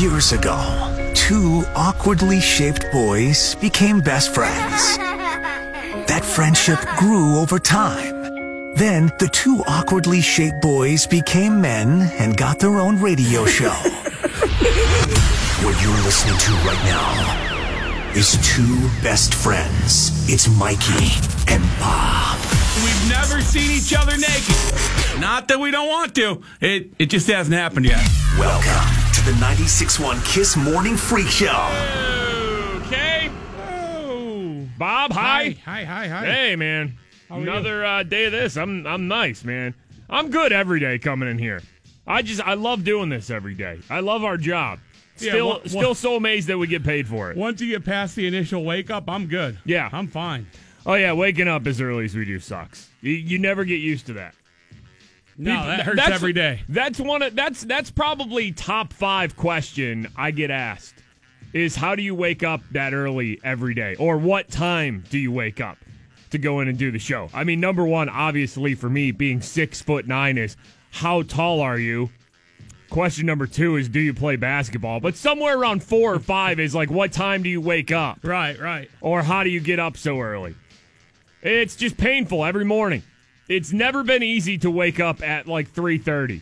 Years ago, two awkwardly shaped boys became best friends. That friendship grew over time. Then the two awkwardly shaped boys became men and got their own radio show. what you're listening to right now is two best friends. It's Mikey and Bob. We've never seen each other naked. Not that we don't want to. It it just hasn't happened yet. Welcome to the 96.1 Kiss Morning Freak Show. Okay. Oh. Bob, hi. Hi, hi, hi. Hey, man. are? Another uh, day of this. I'm I'm nice, man. I'm good every day coming in here. I just I love doing this every day. I love our job. Yeah, Still wha- wha- still so amazed that we get paid for it. Once you get past the initial wake up, I'm good. Yeah. I'm fine. Oh yeah, waking up as early as we do sucks. You, you never get used to that. No, People- that hurts every day. That's one of that's that's probably top five question I get asked is how do you wake up that early every day? Or what time do you wake up to go in and do the show? I mean, number one, obviously for me, being six foot nine is how tall are you? Question number two is do you play basketball? But somewhere around four or five is like what time do you wake up? Right, right. or how do you get up so early? It's just painful every morning. It's never been easy to wake up at like 3:30.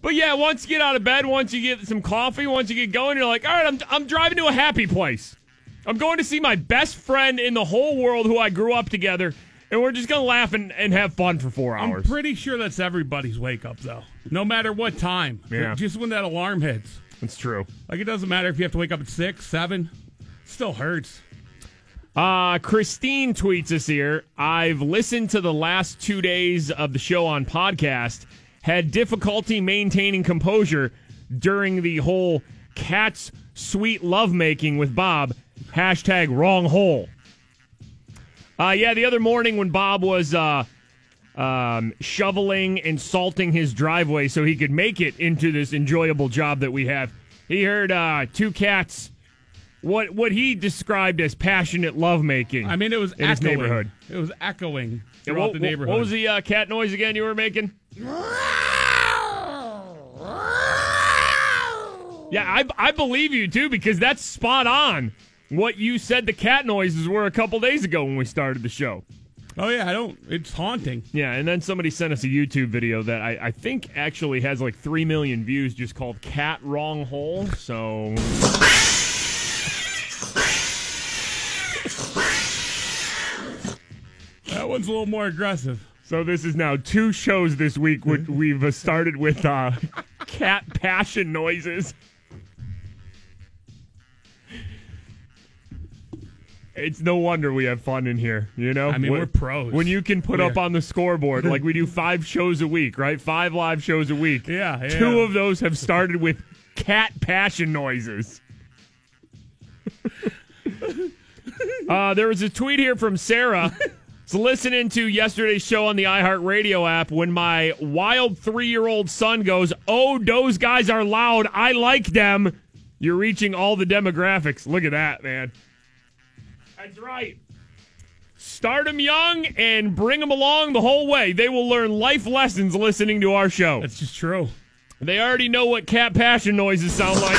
But yeah, once you get out of bed, once you get some coffee, once you get going, you're like, "All right, I'm I'm driving to a happy place. I'm going to see my best friend in the whole world who I grew up together, and we're just going to laugh and, and have fun for 4 I'm hours." pretty sure that's everybody's wake up though. No matter what time. Yeah. Just when that alarm hits. That's true. Like it doesn't matter if you have to wake up at six, seven. Still hurts. Uh, Christine tweets us here. I've listened to the last two days of the show on podcast, had difficulty maintaining composure during the whole cat's sweet lovemaking with Bob. Hashtag wrong hole. Uh, yeah, the other morning when Bob was uh, um, shoveling and salting his driveway so he could make it into this enjoyable job that we have, he heard uh, two cats what what he described as passionate lovemaking. I mean, it was in his neighborhood. It was echoing Yeah, throughout what, the neighborhood. What was the uh, cat noise again you were making? Yeah, I, I believe you too because that's spot on. What you said the cat noises were a couple days ago when we started the show. Oh yeah, I don't. It's haunting. Yeah, and then somebody sent us a YouTube video that I, I think actually has like 3 million views just called Cat Wrong Hole. So. One's a little more aggressive. So this is now two shows this week. which We've uh, started with uh, cat passion noises. It's no wonder we have fun in here, you know. I mean, When- we're pros. When you can put Yeah. up on the scoreboard like we do five shows a week, right? Five live shows a week. Yeah, yeah. Two of those have started with cat passion noises. uh, there was a tweet here from Sarah. Listening to yesterday's show on the iHeartRadio app when my wild three-year-old son goes, "Oh, those guys are loud. I like them." You're reaching all the demographics. Look at that, man. That's right. Start them young and bring them along the whole way. They will learn life lessons listening to our show. That's just true. They already know what cat passion noises sound like.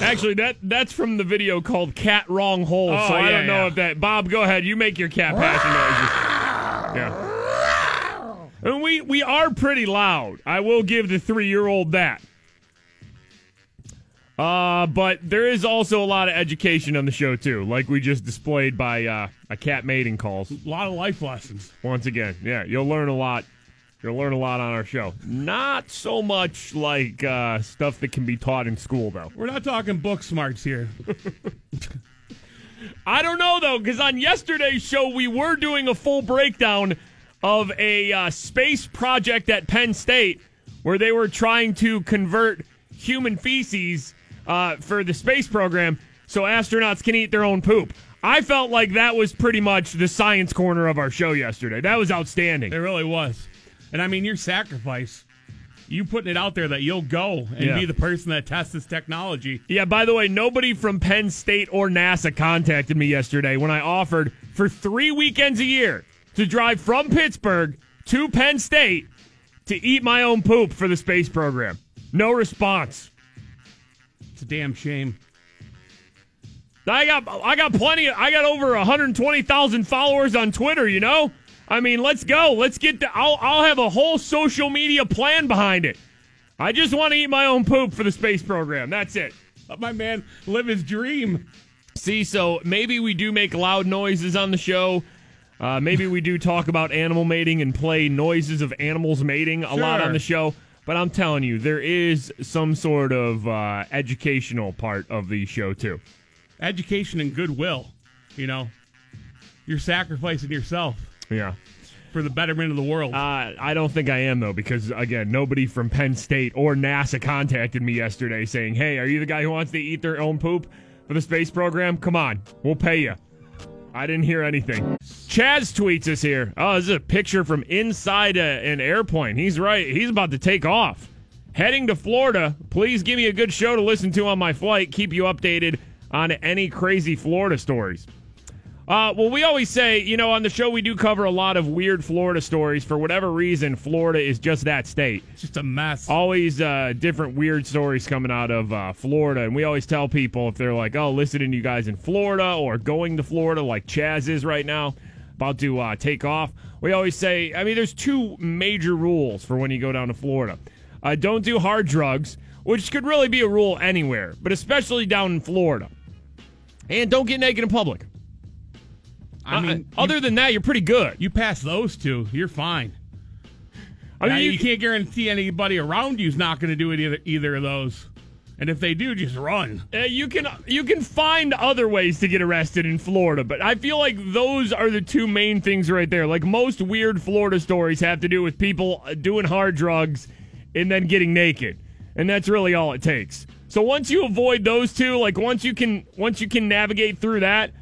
Actually, that that's from the video called "Cat Wrong Hole." Oh, so I yeah, don't know yeah. if that. Bob, go ahead. You make your cat passion noises. Yeah. And we we are pretty loud. I will give the three year old that. Uh, but there is also a lot of education on the show too, like we just displayed by uh, a cat mating calls. A lot of life lessons. Once again, yeah, you'll learn a lot. You'll learn a lot on our show. Not so much like uh, stuff that can be taught in school, though. We're not talking book smarts here. I don't know though, because on yesterday's show we were doing a full breakdown of a uh, space project at Penn State where they were trying to convert human feces uh, for the space program so astronauts can eat their own poop. I felt like that was pretty much the science corner of our show yesterday. That was outstanding. It really was. And I mean, your sacrifice, you putting it out there that you'll go and Yeah. be the person that tests this technology. Yeah, by the way, nobody from Penn State or NASA contacted me yesterday when I offered for three weekends a year to drive from Pittsburgh to Penn State to eat my own poop for the space program. No response. It's a damn shame. I got I got plenty. Of, I got over 120,000 followers on Twitter. You know, I mean, let's go. Let's get. The, I'll I'll have a whole social media plan behind it. I just want to eat my own poop for the space program. That's it. Let my man live his dream. See, so maybe we do make loud noises on the show. Uh, maybe we do talk about animal mating and play noises of animals mating a lot on the show. But I'm telling you, there is some sort of uh, educational part of the show too. Education and goodwill. You know, you're sacrificing yourself Yeah. for the betterment of the world. Uh, I don't think I am though, because again, nobody from Penn State or NASA contacted me yesterday saying, "Hey, are you the guy who wants to eat their own poop for the space program? Come on, we'll pay you." I didn't hear anything. Chaz tweets us here. Oh, this is a picture from inside a, an airplane. He's right. He's about to take off. Heading to Florida. Please give me a good show to listen to on my flight. Keep you updated on any crazy Florida stories. Uh, well, we always say, you know, on the show we do cover a lot of weird Florida stories. For whatever reason, Florida is just that state. it's just a mess. Always uh, different weird stories coming out of uh, Florida. And we always tell people if they're like, oh, listening to you guys in Florida or going to Florida, like Chaz is right now, about to uh, take off. We always say, I mean, there's two major rules for when you go down to Florida. Uh, don't do hard drugs, which could really be a rule anywhere, but especially down in Florida. And don't get naked in public. I mean, Uh, other than that, you're pretty good. you pass those two, you're fine. I mean, you, you, can't guarantee anybody around you's not going to do it either, either of those. And if they do, just run. uh, you can you can find other ways to get arrested in Florida, but I feel like those are the two main things right there. Like most weird Florida stories have to do with people uh, doing hard drugs and then getting naked, and that's really all it takes. So once you avoid those two, like once you can once you can navigate through that,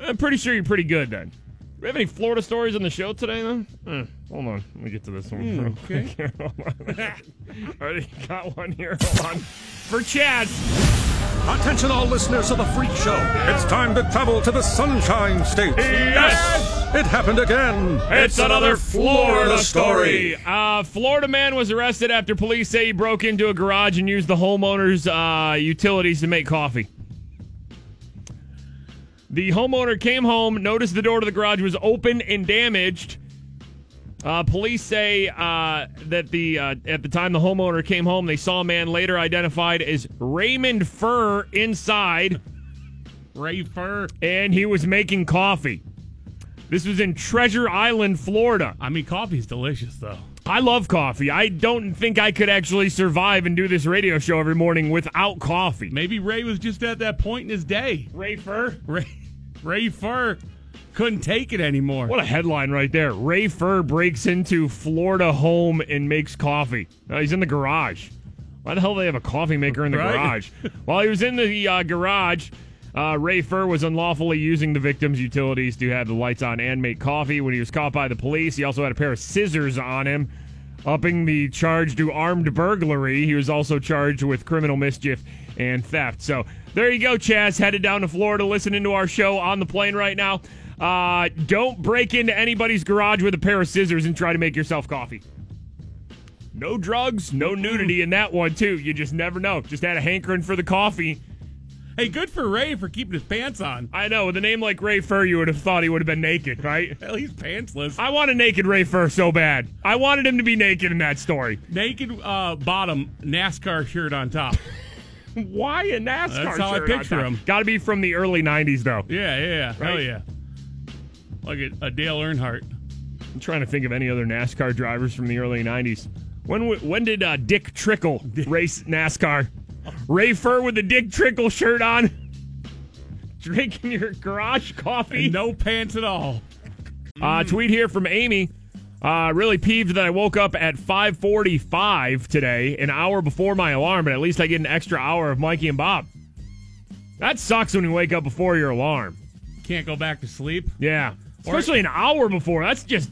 I'm pretty sure you're pretty good then. Do we have any Florida stories on the show today, then? Uh, hold on. Let me get to this one. real okay. quick here. Hold on. I already got one here. Hold on. For Chad. Attention, all listeners of the Freak Show. It's time to travel to the Sunshine State. Yes! It happened again. It's another Florida story. Uh, Florida man was arrested after police say he broke into a garage and used the homeowner's uh, utilities to make coffee. The homeowner came home, noticed the door to the garage was open and damaged. Uh, police say uh, that the uh, at the time the homeowner came home, they saw a man later identified as Raymond Furr inside, Ray Fur. and he was making coffee. This was in Treasure Island, Florida. I mean, coffee's delicious, though. I love coffee. I don't think I could actually survive and do this radio show every morning without coffee. Maybe Ray was just at that point in his day. Ray Fur? Ray, Ray Fur couldn't take it anymore. What a headline right there. Ray Fur breaks into Florida home and makes coffee. Uh, he's in the garage. Why the hell do they have a coffee maker in the Right. garage? While he was in the uh, garage, uh, Ray Fur was unlawfully using the victim's utilities to have the lights on and make coffee. When he was caught by the police, he also had a pair of scissors on him, upping the charge to armed burglary. He was also charged with criminal mischief and theft. So there you go, Chaz. Headed down to Florida, listening to our show on the plane right now. Uh, don't break into anybody's garage with a pair of scissors and try to make yourself coffee. No drugs, no nudity in that one, too. You just never know. Just had a hankering for the coffee. Hey, good for Ray for keeping his pants on. I know, with a name like Ray Fur, you would have thought he would have been naked, right? Hell, he's pantsless. I want a naked Ray Fur so bad. I wanted him to be naked in that story. Naked uh, bottom, NASCAR shirt on top. Why a NASCAR That's how I picture him. Got to be from the early 90s, though. Yeah, yeah, yeah. Hell yeah. Like a, a Dale Earnhardt. I'm trying to think of any other NASCAR drivers from the early 90s. When when did uh, Dick Trickle race NASCAR? Ray Fur with the Dick Trickle shirt on, drinking your garage coffee. And no pants at all. Uh, tweet here from Amy. Uh, really peeved that I woke up at 5:45 today, an hour before my alarm, but at least I get an extra hour of Mikey and Bob. That sucks when you wake up before your alarm. Can't go back to sleep. Yeah, especially an hour before. That's just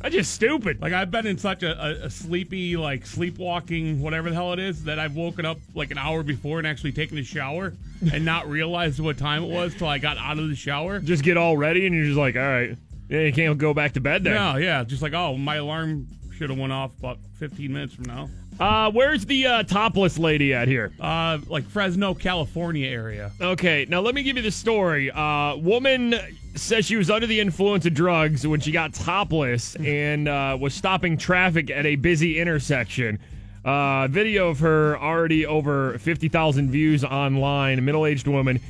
that's just stupid. Like I've been in such a, a, a sleepy, like sleepwalking, whatever the hell it is, that I've woken up like an hour before and actually taken a shower and not realized what time it was till I got out of the shower. Just get all ready, and you're just like, all right. Yeah, you can't go back to bed then. No, yeah, just like oh, my alarm should have went off about 15 minutes from now. Uh, where's the uh, topless lady at here? Uh, like Fresno, California area. Okay, now let me give you the story. Uh, woman says she was under the influence of drugs when she got topless and uh, was stopping traffic at a busy intersection. Uh, video of her already over 50,000 views online. A middle aged woman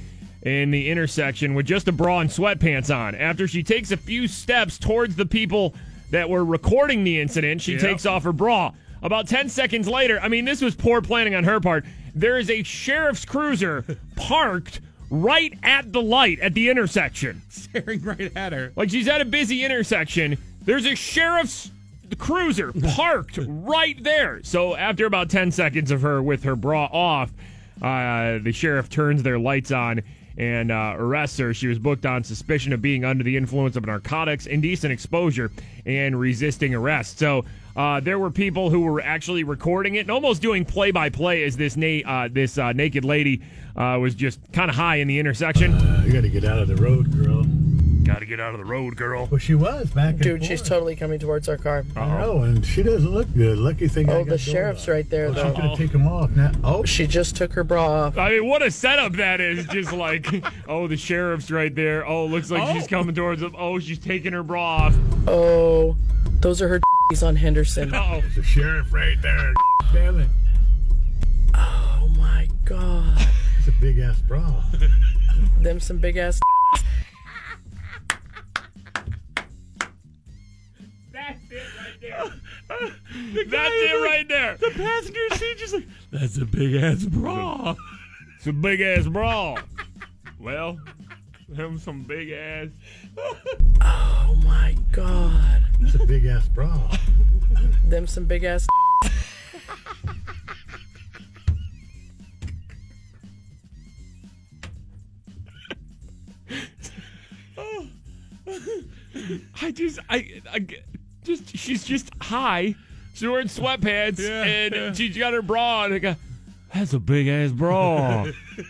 in the intersection with just a bra and sweatpants on. After she takes a few steps towards the people that were recording the incident, she Yep. takes off her bra. About 10 seconds later, I mean, this was poor planning on her part. There is a sheriff's cruiser parked right at the light at the intersection. Staring right at her. Like she's at a busy intersection. There's a sheriff's cruiser parked right there. So after about 10 seconds of her with her bra off, uh, the sheriff turns their lights on and uh, arrests her. She was booked on suspicion of being under the influence of narcotics, indecent exposure, and resisting arrest. So uh, there were people who were actually recording it and almost doing play by play as this na- uh, this uh, naked lady uh, was just kind of high in the intersection. You got to get out of the road, girl. Got to get out of the road, girl. Well, she was back and Dude, she's forth. totally coming towards our car. I know, and she doesn't look good. Lucky thing. I Oh, got the going sheriff's on. right there, Oh, she's though. gonna take him off now. Oh, She just took her bra off. I mean, what a setup that is. Just like, oh, the sheriff's right there. Oh, looks like she's oh. coming towards him. Oh, she's taking her bra off. Oh, those are her on Henderson. Oh, the sheriff right there. Damn it! Oh my god. It's a big ass bra. Them some big ass. That's it right there. The passenger seat just like that's a big ass bra. It's a big ass bra. Well, them some big ass. Oh my god. It's a big ass bra. Them some big ass. I just, I, I just, she's just high. She's wearing sweatpants Yeah, and yeah. she's got her bra on. And go, that's a big ass bra.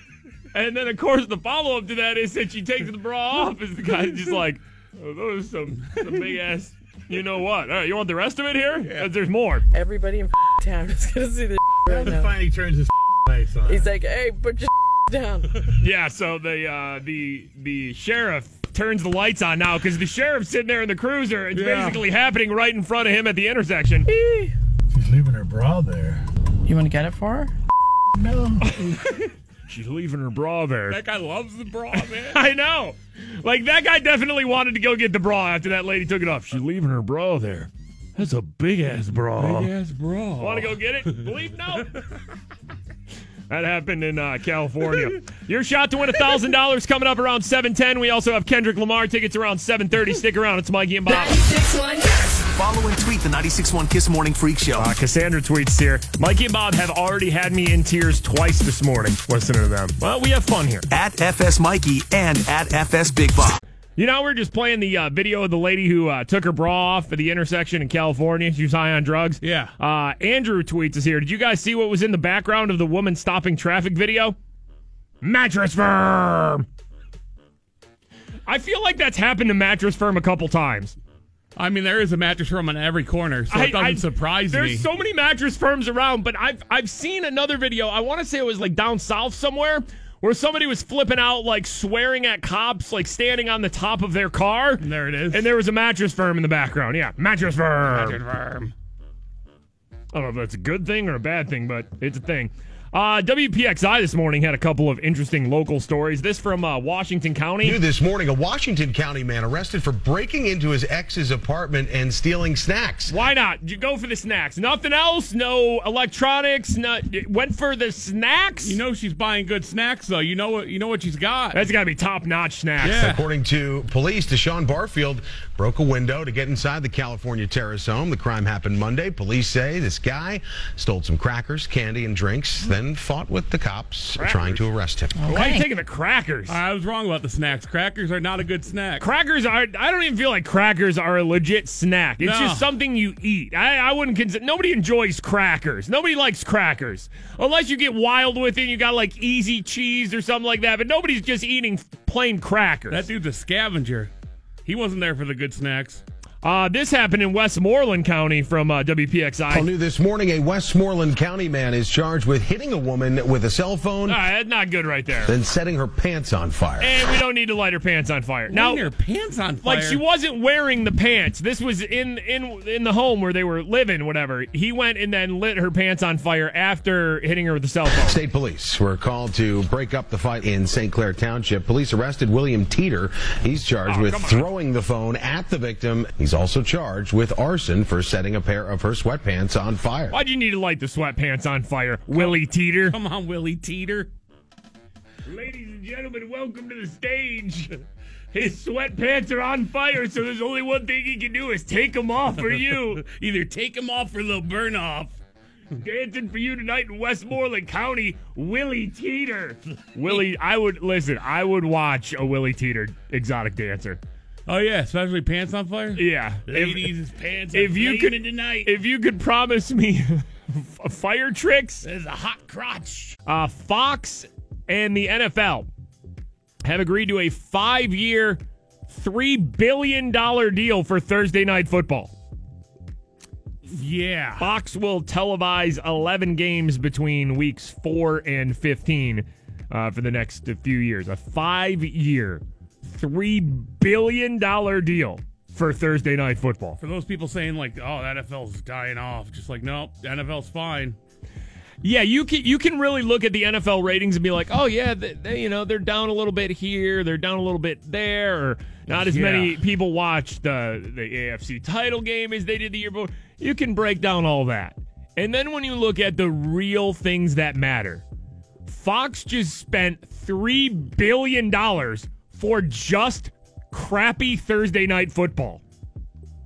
and then, of course, the follow up to that is that she takes the bra off. Is the guy's just like, oh, those are some, some big ass. You know what? All right, you want the rest of it here? 'Cause There's more. Everybody in town is gonna see this right now. finally turns his lights on. He's like, hey, put your down. Yeah, so the uh, the the sheriff turns the lights on now because the sheriff's sitting there in the cruiser. It's Yeah. basically happening right in front of him at the intersection. She's leaving her bra there. You want to get it for her? No. She's leaving her bra there. That guy loves the bra, man. I know. Like that guy definitely wanted to go get the bra after that lady took it off. She's leaving her bra there. That's a big ass bra. Big ass bra. Want to go get it? Believe no. That happened in uh, California. Your shot to win thousand dollars coming up around seven ten. We also have Kendrick Lamar tickets around seven thirty. Stick around. It's Mikey and Bob. Follow and tweet the 96.1 Kiss Morning Freak Show. Uh, Cassandra tweets here. Mikey and Bob have already had me in tears twice this morning listening to them. Well, we have fun here. At FS Mikey and at FS Big Bob. You know, we are just playing the uh, video of the lady who uh, took her bra off at the intersection in California. She was high on drugs. Yeah. Uh, Andrew tweets us here. Did you guys see what was in the background of the woman stopping traffic video? Mattress Firm. I feel like that's happened to Mattress Firm a couple times. I mean, there is a mattress firm on every corner, so I- it doesn't I- surprise There's me. so many mattress firms around, but I've I've seen another video. I want to say it was like down south somewhere where somebody was flipping out, like swearing at cops, like standing on the top of their car. And there it is. And there was a mattress firm in the background. Yeah, mattress firm. Mattress firm. I don't know if that's a good thing or a bad thing, but it's a thing. Uh, WPXI this morning had a couple of interesting local stories. This from uh, Washington County. New this morning, a Washington County man arrested for breaking into his ex's apartment and stealing snacks. Why not? You go for the snacks. Nothing else. No electronics. No, went for the snacks. You know she's buying good snacks, though. You know what? You know what she's got. that's got to be top notch snacks. Yeah. According to police, Deshaun Barfield broke a window to get inside the California terrace home. The crime happened Monday. Police say this guy stole some crackers, candy, and drinks, then fought with the cops trying to arrest him. Why are you taking the crackers? I was wrong about the snacks. Crackers are not a good snack. Crackers are. I don't even feel like crackers are a legit snack. It's No. just something you eat. I, I wouldn't consider. Nobody enjoys crackers. Nobody likes crackers unless you get wild with it. You got like easy cheese or something like that. But nobody's just eating plain crackers. that dude's a scavenger. He wasn't there for the good snacks. Uh, this happened in Westmoreland County from uh, All WPXI. new this morning, a Westmoreland County man is charged with hitting a woman with a cell phone, Ah, that's not good right there. then setting her pants on fire. And we don't need to light her pants on fire. Now, her pants on fire. like she wasn't wearing the pants. This was in in in the home where they were living, whatever. He went and then lit her pants on fire after hitting her with the cell phone. State police were called to break up the fight in St. Clair Township. Police arrested William Teeter. He's charged Oh, with throwing the phone at the victim. He's also charged with arson for setting a pair of her sweatpants on fire. Why'd you need to light the sweatpants on fire, Willie Teeter? Come on, Willie Teeter. Ladies and gentlemen, welcome to the stage. His sweatpants are on fire, so there's only one thing he can do is take them off for you. Either take them off or they'll burn off. Dancing for you tonight in Westmoreland County, Willie Teeter. Willie, I would listen. I would watch a Willie Teeter exotic dancer. Oh yeah, especially pants on fire. Yeah, Ladies' pants. if you could tonight, if you could promise me fire tricks, there's a hot crotch. uh, Fox and the NFL have agreed to a five-year, three billion dollar deal for Thursday night football. Yeah. Fox will televise 11 games between weeks 4 and 15 uh, for the next few years. A five year, $3 billion deal for Thursday night football. For those people saying like, "Oh, the NFL's dying off," just like, nope, the NFL's fine. Yeah, you can you can really look at the NFL ratings and be like, oh yeah, they, they, you know they're down a little bit here, they're down a little bit there, or not as Yeah. many people watch the the AFC title game as they did the year before. You can break down all that, and then when you look at the real things that matter, Fox just spent three billion dollars for just crappy Thursday night football.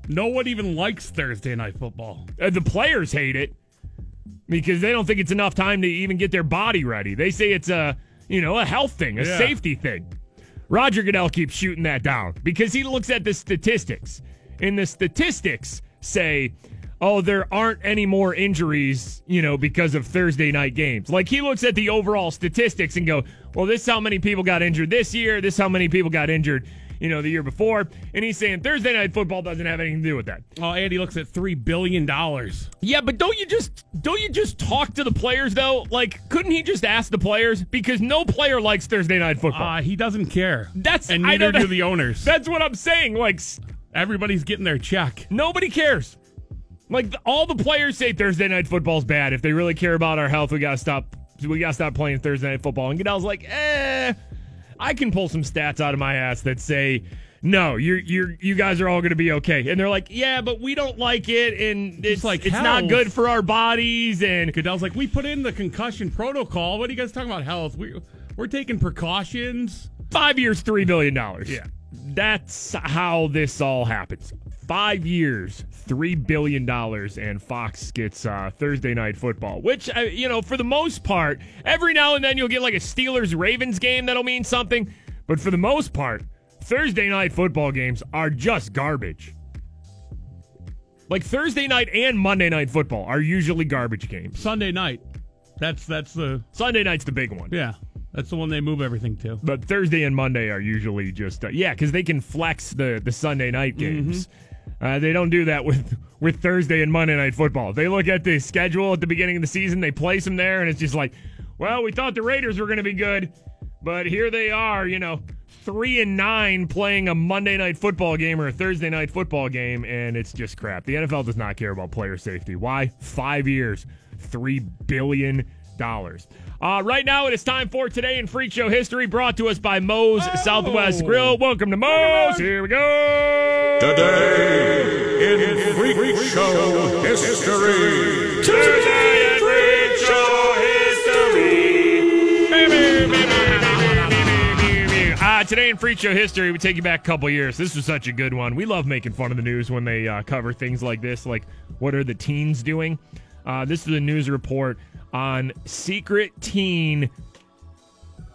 No one even likes Thursday night football. Uh, the players hate it because they don't think it's enough time to even get their body ready. They say it's a, you know, a health thing, a Yeah. safety thing. Roger Goodell keeps shooting that down because he looks at the statistics. And the statistics say, oh, there aren't any more injuries, you know, because of Thursday night games. Like he looks at the overall statistics and go, well, this is how many people got injured this year, this is how many people got injured, you know, the year before. And he's saying Thursday night football doesn't have anything to do with that. Oh, Andy looks at three billion dollars. Yeah, but don't you just don't you just talk to the players though? Like, couldn't he just ask the players? Because no player likes Thursday night football. Uh, he doesn't care. That's- and neither do the owners. That's what I'm saying. Like, Everybody's getting their check. nobody cares. Like all the players say Thursday night football's bad. If they really care about our health, we gotta stop. We gotta stop playing Thursday night football. And Goodell's like, eh, I can pull some stats out of my ass that say. No, you're you're you guys are all going to be okay, and they're like, yeah, but we don't like it, and it's like it's not good for our bodies, and Goodell's like, we put in the concussion protocol. What are you guys talking about health? We we're taking precautions. Five years, three billion dollars. Yeah, that's how this all happens. Five years, three billion dollars, and Fox gets uh, Thursday night football. Which uh, you know, for the most part, every now and then you'll get like a Steelers Ravens game that'll mean something, but for the most part, Thursday night football games are just garbage. Like Thursday night and Monday night football are usually garbage games. Sunday night. That's that's the Sunday night's the big one. yeah. That's the one they move everything to. But Thursday and Monday are usually just uh, yeah, because they can flex the the Sunday night games. Uh, they don't do that with with Thursday and Monday night football. They look at the schedule at the beginning of the season, they place them there, and it's just like, well, we thought the Raiders were going to be good, but here they are, you know, three and nine playing a Monday night football game or a Thursday night football game, and it's just crap. The NFL does not care about player safety. Why? Five years, three billion dollars. Uh, right now, it is time for today in Freak Show history, brought to us by Moe's Southwest Grill. Welcome to Moe's. Here we go. Today in Freak Show History. Today in Freak Show history. Uh, today in Freak Show history, we take you back a couple years. This was such a good one. We love making fun of the news when they uh, cover things like this, like what are the teens doing? Uh, this is a news report on secret teen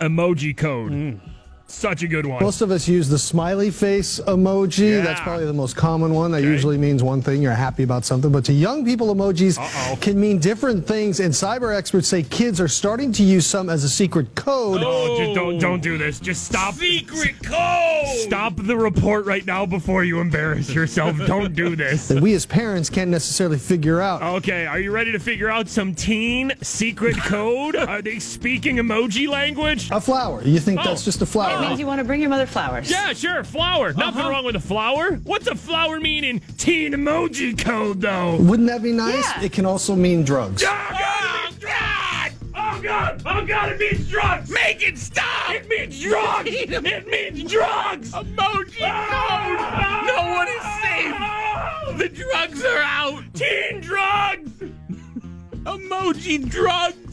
emoji code. Such a good one. Most of us use the smiley face emoji. Yeah. That's probably the most common one. That usually means one thing, you're happy about something. But to young people, emojis can mean different things. And cyber experts say kids are starting to use some as a secret code. Oh, just don't don't do this. Just stop. Secret code. Stop the report right now before you embarrass yourself. don't do this. That we as parents can't necessarily figure out. Okay, are you ready to figure out some teen secret code? Are they speaking emoji language? A flower. You think Oh. that's just a It flower? means you want to bring your mother flowers. Yeah, sure, flower. Nothing uh-huh. wrong with a flower. What's a flower mean in teen emoji code, though? Wouldn't that be nice? Yeah. It can also mean drugs. Oh, God, it means drugs! Oh, God! Oh, God, it means drugs! Make it stop! It means drugs! it means drugs! Emoji ah! code. No one is safe. The drugs are out. Teen drugs! Emoji drugs.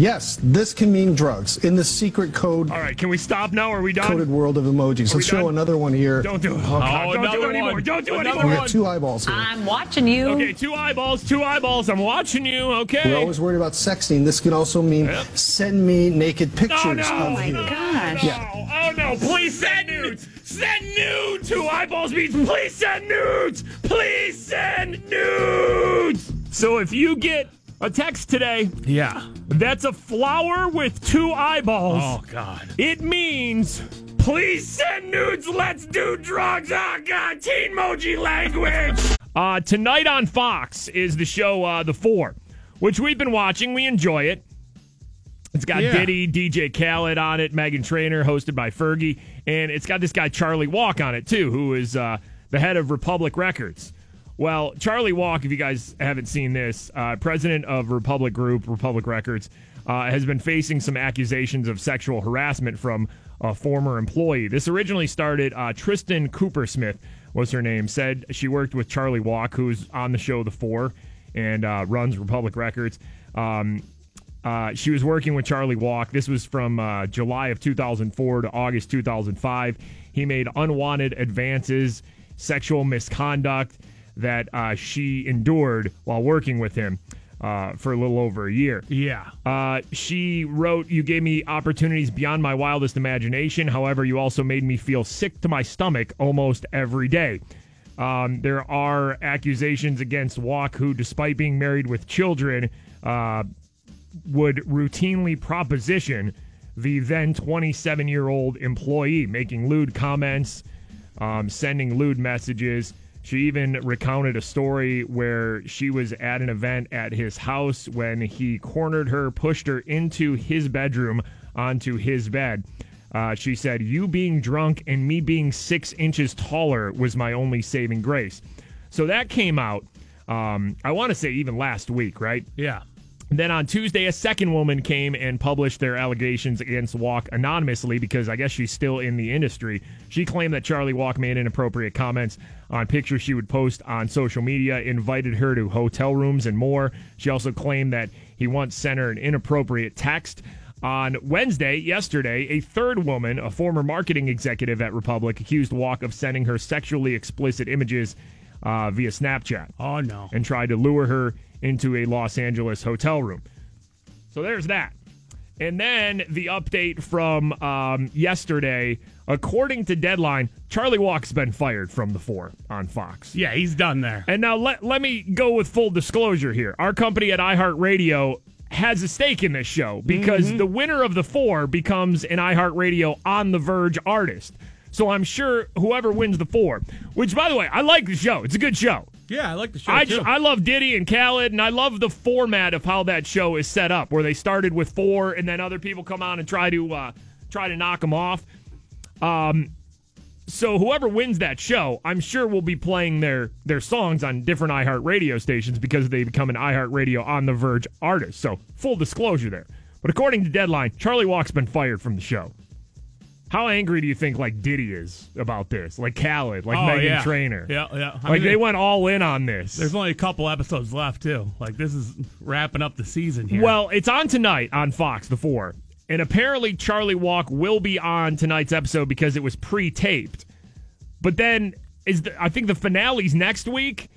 Yes, this can mean drugs in the secret code All right, can we stop now? Are we done? coded world of emojis. Let's show another one here. Don't do it. Oh, Oh, don't do another it anymore. one. Don't do it Another We anymore. got two eyeballs here. I'm watching you. Okay, two eyeballs, two eyeballs. I'm watching you. Okay. We're always worried about sexting. This can also mean Yep. send me naked oh, pictures Oh, no. of Oh, my you. Gosh. Oh, oh no, please send nudes! Send nudes! Two eyeballs means please send nudes! Please send nudes! So if you get a text today Yeah. that's a flower with two eyeballs, Oh God. it means please send nudes, let's do drugs! Oh god, teen emoji language! Uh, tonight on Fox is the show uh, The Four, which we've been watching. We enjoy it. It's got Yeah. Diddy, DJ Khaled on it, Meghan Trainor, hosted by Fergie, and it's got this guy Charlie Walk on it too, who is uh, the head of Republic Records. Well, Charlie Walk, if you guys haven't seen this, uh, president of Republic Group, Republic Records, uh, has been facing some accusations of sexual harassment from a former employee. This originally started. Uh, Tristan Coopersmith was her name. Said she worked with Charlie Walk, who's on the show The Four and uh, runs Republic Records. Um, uh, she was working with Charlie Walk. This was from uh, July of 2004 to August 2005. He made unwanted advances, sexual misconduct that uh, she endured while working with him uh, for a little over a year. Yeah. Uh, she wrote, You gave me opportunities beyond my wildest imagination. However, you also made me feel sick to my stomach almost every day. Um, there are accusations against Walk, who, despite being married with children, uh, would routinely proposition the then 27 year old employee, making lewd comments, um, sending lewd messages. She even recounted a story where she was at an event at his house when he cornered her, pushed her into his bedroom onto his bed. Uh, she said, You being drunk and me being six inches taller was my only saving grace. So that came out, um, I want to say even last week, right? Yeah. Then on Tuesday, a second woman came and published their allegations against Walk anonymously because I guess she's still in the industry. She claimed that Charlie Walk made inappropriate comments on pictures she would post on social media, invited her to hotel rooms, and more. She also claimed that he once sent her an inappropriate text. On Wednesday, yesterday, a third woman, a former marketing executive at Republic, accused Walk of sending her sexually explicit images uh, via Snapchat Oh no. and tried to lure her into a Los Angeles hotel room. So there's that. And then the update from um, yesterday. According to Deadline, Charlie Walk's been fired from the four on Fox. Yeah, he's done there. And now let, let me go with full disclosure here. Our company at iHeartRadio has a stake in this show because the winner of the four becomes an iHeartRadio on the verge artist. So I'm sure whoever wins the four, which by the way, I like the show. It's a good show. Yeah, I like the show I, I love Diddy and Khaled, and I love the format of how that show is set up, where they started with four, and then other people come on and try to uh, try to knock them off. Um, so whoever wins that show, I'm sure will be playing their their songs on different iHeart radio stations because they become an iHeart Radio on the Verge artist. So full disclosure there. But according to Deadline, Charlie Walk's been fired from the show. How angry do you think like Diddy is about this? Like Khaled, like oh, Meghan yeah. Trainor. Yeah, yeah. I Like mean, they went all in on this. There's only a couple episodes left too. Like this is wrapping up the season here. Well, it's on tonight on Fox, the four. And apparently Charlie Walk will be on tonight's episode because it was pre-taped. But then is the, I think the finale's next week,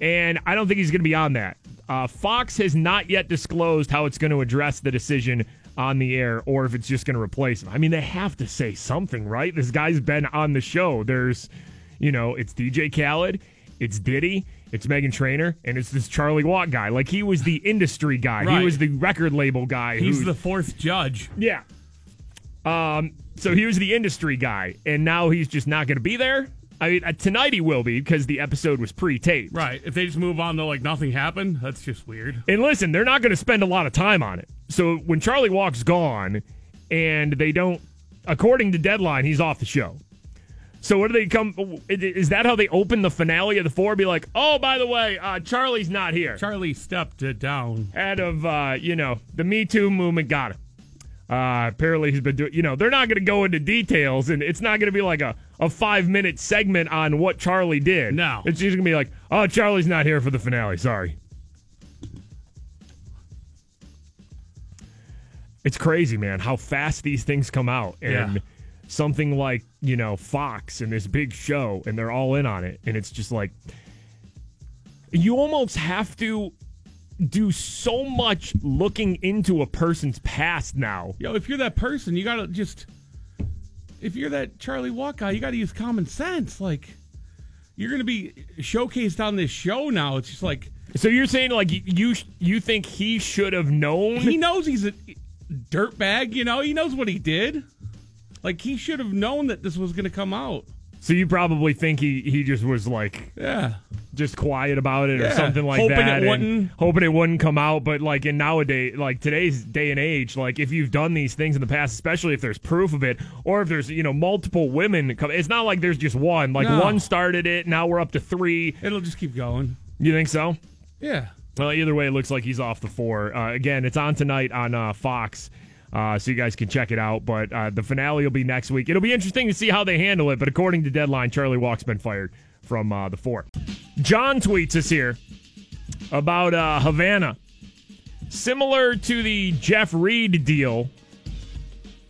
and I don't think he's going to be on that. Uh, Fox has not yet disclosed how it's going to address the decision on the air or if it's just going to replace him. I mean, they have to say something, right? This guy's been on the show. There's, you know, it's DJ Khaled, it's Diddy, it's Meghan Trainor, and it's this Charlie Walk guy. Like he was the industry guy. Right. He was the record label guy. He's the fourth judge. yeah. Um. So he was the industry guy, and now he's just not going to be there. I mean, uh, tonight he will be because the episode was pre-taped. Right. If they just move on to like nothing happened, that's just weird. And listen, they're not going to spend a lot of time on it. So when Charlie Walk's gone, and they don't, according to Deadline, he's off the show. So what do they come? Is that how they open the finale of the four? Be like, oh, by the way, uh, Charlie's not here. Charlie stepped it down. Head of, uh, you know, the Me Too movement got him. Uh, apparently he's been doing. You know, they're not going to go into details, and it's not going to be like a a five minute segment on what Charlie did. No. it's just going to be like, oh, Charlie's not here for the finale. Sorry. It's crazy, man, how fast these things come out. And Yeah. Something like, you know, Fox and this big show, and they're all in on it. And it's just like, you almost have to do so much looking into a person's past now. Yo, if you're that person, you gotta just. If you're that Charlie Walk guy, you gotta use common sense. Like, you're gonna be showcased on this show now. It's just like So you're saying like you you think he should have known? he knows he's a dirtbag. You know, he knows what he did. Like he should have known that this was gonna come out. So you probably think he he just was like Yeah. just quiet about it or Yeah, something like hoping that, it wouldn't. hoping it wouldn't come out. But like in nowadays, like today's day and age, like if you've done these things in the past, especially if there's proof of it, or if there's you know multiple women, come, it's not like there's just one. Like No. one started it, now we're up to three. It'll just keep going. You think so? Yeah. Well, either way, it looks like he's off the four. Uh, again, it's on tonight on uh, Fox, uh, so you guys can check it out. But uh, the finale will be next week. It'll be interesting to see how they handle it. But according to Deadline, Charlie Walk's been fired from uh, the four. John tweets us here about uh, Havana. Similar to the Jeff Reed deal.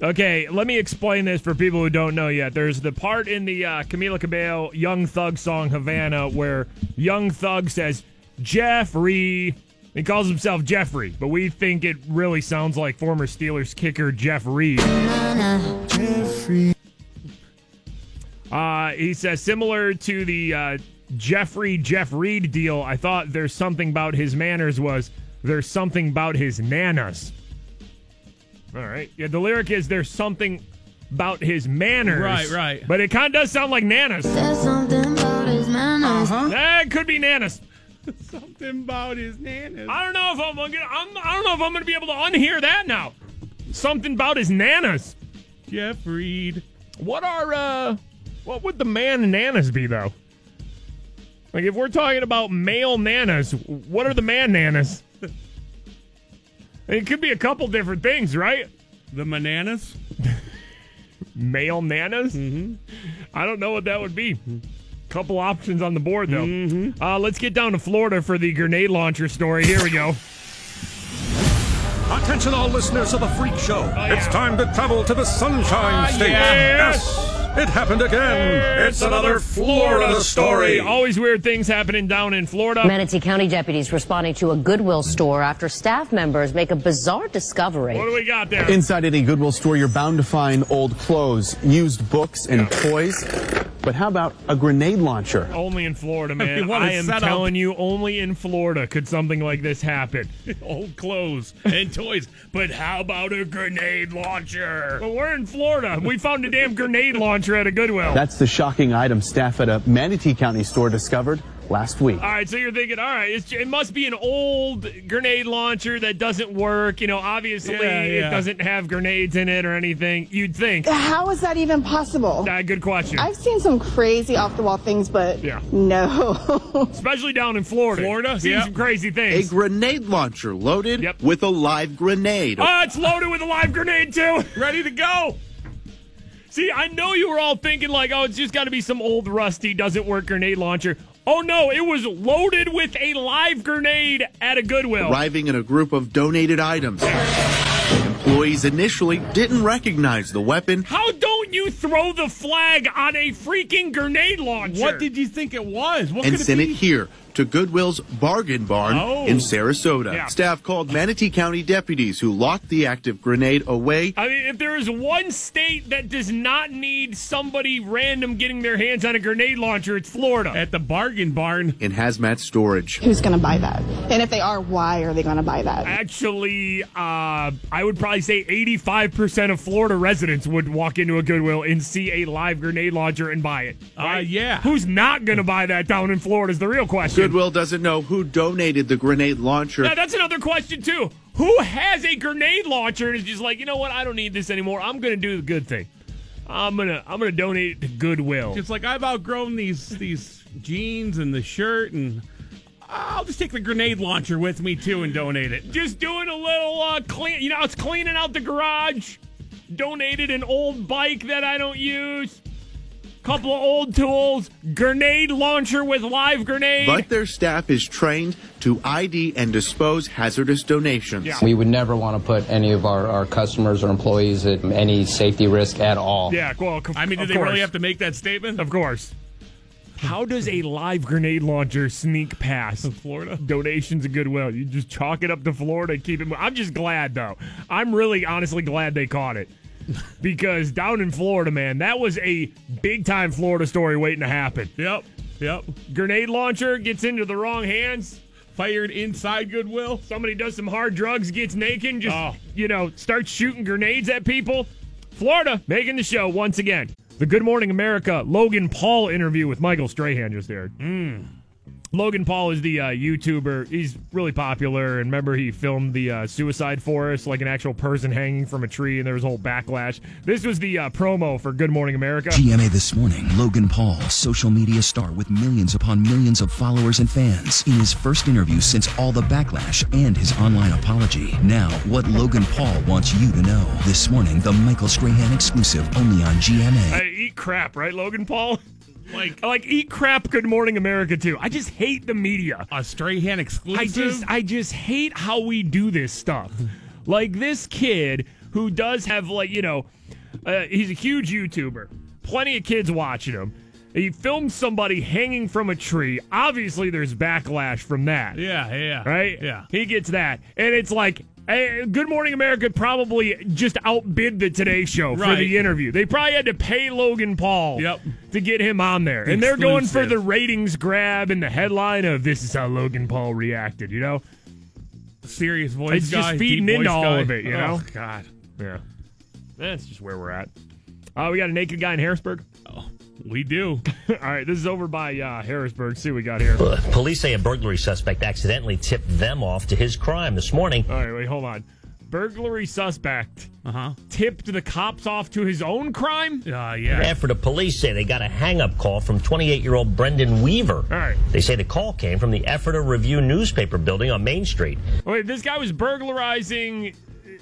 Okay, let me explain this for people who don't know yet. There's the part in the uh, Camila Cabello Young Thug song Havana where Young Thug says, Jeffrey. He calls himself Jeffrey, but we think it really sounds like former Steelers kicker Jeff Reed. Uh, he says, similar to the uh, Jeffrey Jeff Reed deal, I thought there's something about his manners was there's something about his nanas. All right. Yeah, the lyric is there's something about his manners. Right, right. But it kind of does sound like nanas. There's something about his manners. That could be nanas. Something about his nanas. I don't know if I'm gonna. I'm, I don't know if I'm gonna be able to unhear that now. Something about his nanas. Jeff Reed. What are uh? What would the man nanas be though? Like if we're talking about male nanas, what are the man nanas? It could be a couple different things, right? The bananas. Male nanas? Mm-hmm. I don't know what that would be. Couple options on the board though. Mm-hmm. Uh, let's get down to Florida for the grenade launcher story. Here we go. Attention, all listeners of the Freak Show. It's time to travel to the Sunshine State. yes. It happened again. It's another Florida story. Always weird things happening down in Florida. Manatee County deputies responding to a Goodwill store after staff members make a bizarre discovery. What do we got there? Inside any Goodwill store, you're bound to find old clothes, used books, and toys. But how about a grenade launcher? Only in Florida, man. mean, what a I am telling you, only in Florida could something like this happen. Old clothes and toys. But how about a grenade launcher? But we're in Florida. We found a damn grenade launcher at a Goodwill. That's the shocking item staff at a Manatee County store discovered last week. all right, so you're thinking, all right, it's, it must be an old grenade launcher that doesn't work. You know, obviously Yeah, it doesn't have grenades in it or anything. You'd think. How is that even possible? Uh, good question. I've seen some crazy off the wall things, but Yeah. no. Especially down in Florida. Florida? Seen Yeah. some crazy things. A grenade launcher loaded Yep. with a live grenade. Oh, it's loaded with a live grenade too. Ready to go. See, I know you were all thinking like, oh, it's just got to be some old rusty doesn't work grenade launcher. Oh no, it was loaded with a live grenade at a Goodwill. Arriving in a group of donated items. Employees initially didn't recognize the weapon. How don't you throw the flag on a freaking grenade launcher? What did you think it was? What and could it sent be? it here to Goodwill's Bargain Barn Oh. in Sarasota. Yeah. Staff called Manatee County deputies who locked the active grenade away I mean, if there is one state that does not need somebody random getting their hands on a grenade launcher, it's Florida. At the bargain barn. in hazmat storage. Who's going to buy that? And if they are, why are they going to buy that? Actually, uh, I would probably say 85% of Florida residents would walk into a Goodwill and see a live grenade launcher and buy it. Uh, yeah. Who's not going to buy that down in Florida is the real question. Goodwill doesn't know who donated the grenade launcher. Now, that's another question, too. Who has a grenade launcher and is just like, you know what? I don't need this anymore. I'm going to do the good thing. I'm gonna I'm gonna donate it to Goodwill. It's like I've outgrown these these jeans and the shirt, and I'll just take the grenade launcher with me too and donate it. Just doing a little uh, clean. You know, it's cleaning out the garage. Donated an old bike that I don't use. Couple of old tools. Grenade launcher with live grenade. But their staff is trained to ID and dispose hazardous donations. Yeah. We would never want to put any of our, our customers or employees at any safety risk at all. yeah, well, I mean, do they course. really have to make that statement? Of course. How does a live grenade launcher sneak past Florida donations of Goodwill? You just chalk it up to Florida, and keep it. mo- I'm just glad though. I'm really honestly glad they caught it because down in Florida, man, that was a big time Florida story waiting to happen. Yep, yep. Grenade launcher gets into the wrong hands. Fired inside Goodwill. Somebody does some hard drugs, gets naked, and just Oh. you know starts shooting grenades at people. Florida making the show once again. The Good Morning America Logan Paul interview with Michael Strahan just aired. Mm. Logan Paul is the uh, YouTuber. He's really popular, and remember he filmed the uh, suicide forest, like an actual person hanging from a tree, and there was a whole backlash. This was the uh, promo for Good Morning America. GMA This Morning, Logan Paul, social media star with millions upon millions of followers and fans. In his first interview since all the backlash and his online apology. Now, what Logan Paul wants you to know. This morning, the Michael Strahan exclusive only on GMA. I eat crap, right, Logan Paul? Like, I like eat crap. Good Morning America too. I just hate the media. A Strahan exclusive. I just, I just hate how we do this stuff. like this kid who does have like you know, uh, he's a huge YouTuber. Plenty of kids watching him. He filmed somebody hanging from a tree. Obviously, there's backlash from that. Yeah, yeah. Right? Yeah. He gets that. And it's like, eh, Good Morning America probably just outbid the Today Show for Right. the interview. They probably had to pay Logan Paul Yep. to get him on there. And they're going for Exclusive. the ratings grab and the headline of this is how Logan Paul reacted, you know? Serious voice It's guy. just feeding deep into voice all guy. of it, you Oh, know? God. Yeah. That's just where we're at. Uh, we got a naked guy in Harrisburg. We do. All right, this is over by uh, Harrisburg. See what we got here. Uh, Police say a burglary suspect accidentally tipped them off to his crime this morning. All right, wait, hold on. Burglary suspect Uh-huh. tipped the cops off to his own crime? Uh, yeah. After the police say they got a hang-up call from 28-year-old Brendan Weaver. All right. They say the call came from the Ephrata Review newspaper building on Main Street. Wait, this guy was burglarizing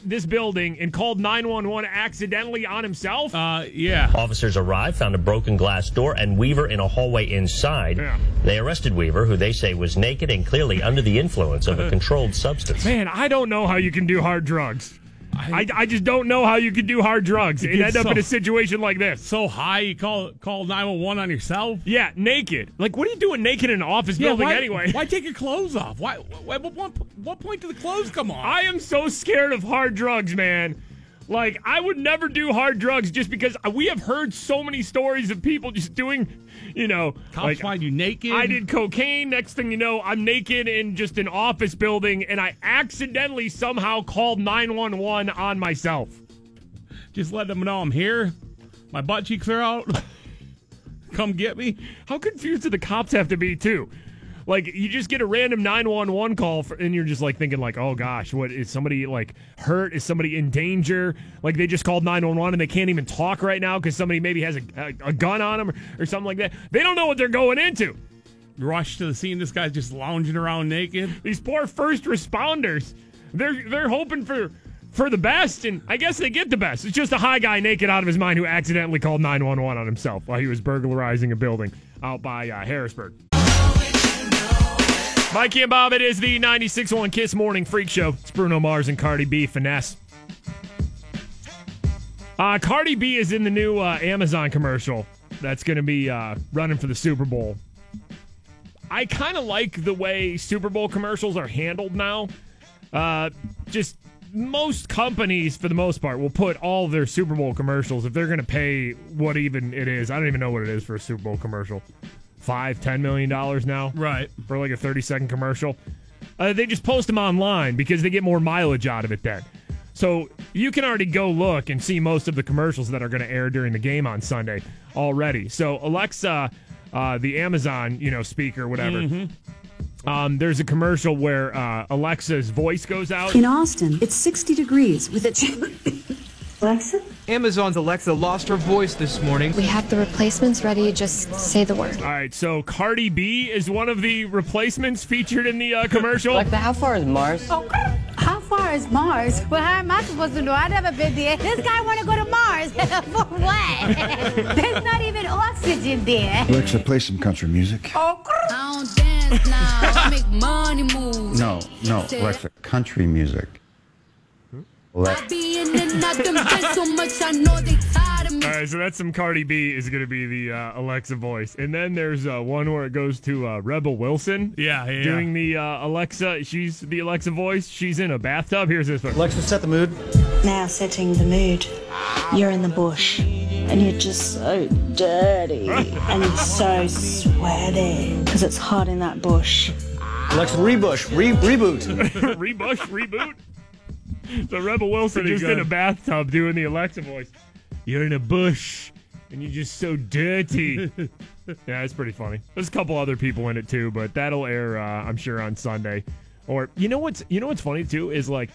this building and called 911 accidentally on himself? Uh, yeah. Officers arrived, found a broken glass door, and Weaver in a hallway inside. Yeah. They arrested Weaver, who they say was naked and clearly under the influence of a controlled substance. Man, I don't know how you can do hard drugs. I, I just don't know how you can do hard drugs and end up in a situation like this. So high, you call call 911 on yourself? Yeah, naked. Like, what are you doing naked in an office building why, anyway? Why take your clothes off? Why? why what, what, what point do the clothes come off? I am so scared of hard drugs, man. Like, I would never do hard drugs just because we have heard so many stories of people just doing, you know, Cops like, find you naked. I did cocaine. Next thing you know, I'm naked in just an office building, and I accidentally somehow called 911 on myself. Just let them know I'm here. My butt cheeks are out. Come get me. How confused do the cops have to be, too? Like, you just get a random 911 call, for, and you're just like thinking, like, oh gosh, what is somebody like hurt? Is somebody in danger? Like, they just called 911 and they can't even talk right now because somebody maybe has a, a, a gun on them or, or something like that. They don't know what they're going into. Rush to the scene. This guy's just lounging around naked. These poor first responders, they're they're hoping for for the best, and I guess they get the best. It's just a high guy naked out of his mind who accidentally called 911 on himself while he was burglarizing a building out by uh, Harrisburg. Mikey and Bob, it is the 96.1 Kiss Morning Freak Show. It's Bruno Mars and Cardi B finesse. Uh, Cardi B is in the new uh, Amazon commercial that's going to be uh, running for the Super Bowl. I kind of like the way Super Bowl commercials are handled now. Uh, just most companies, for the most part, will put all their Super Bowl commercials if they're going to pay what even it is. I don't even know what it is for a Super Bowl commercial. Five, ten million dollars now, right, for like a thirty-second commercial. Uh, they just post them online because they get more mileage out of it then. So you can already go look and see most of the commercials that are going to air during the game on Sunday already. So Alexa, uh, the Amazon, you know, speaker, whatever. Um, there's a commercial where uh, Alexa's voice goes out. In Austin, it's 60 degrees with a. Alexa? Amazon's Alexa lost her voice this morning. We have the replacements ready. Just say the word. All right, so Cardi B is one of the replacements featured in the uh, commercial. Alexa, how far is Mars? How far is Mars? Well, how am I supposed to know? I've never been there. This guy want to go to Mars. For what? There's not even oxygen there. Alexa, play some country music. Oh, I don't dance now. I make money move. No, no, Alexa, country music. Alexa. Be in and out them so much I know they tired of me. All right, so that's some Cardi B is going to be the uh, Alexa voice, and then there's uh, one where it goes to uh, Rebel Wilson. Yeah, yeah. Doing the uh, Alexa, she's the Alexa voice. She's in a bathtub. Here's this one. Alexa, set the mood. Now setting the mood. You're in the bush and you're just so dirty and so sweaty because it's hot in that bush. Alexa, rebush, re- reboot. Rebush, reboot. So Rebel Wilson Pretty just good. in a bathtub doing the Alexa voice. You're in a bush and you're just so dirty. yeah, it's pretty funny. There's a couple other people in it too, but that'll air, uh, I'm sure, on Sunday. Or you know what's you know what's funny too is like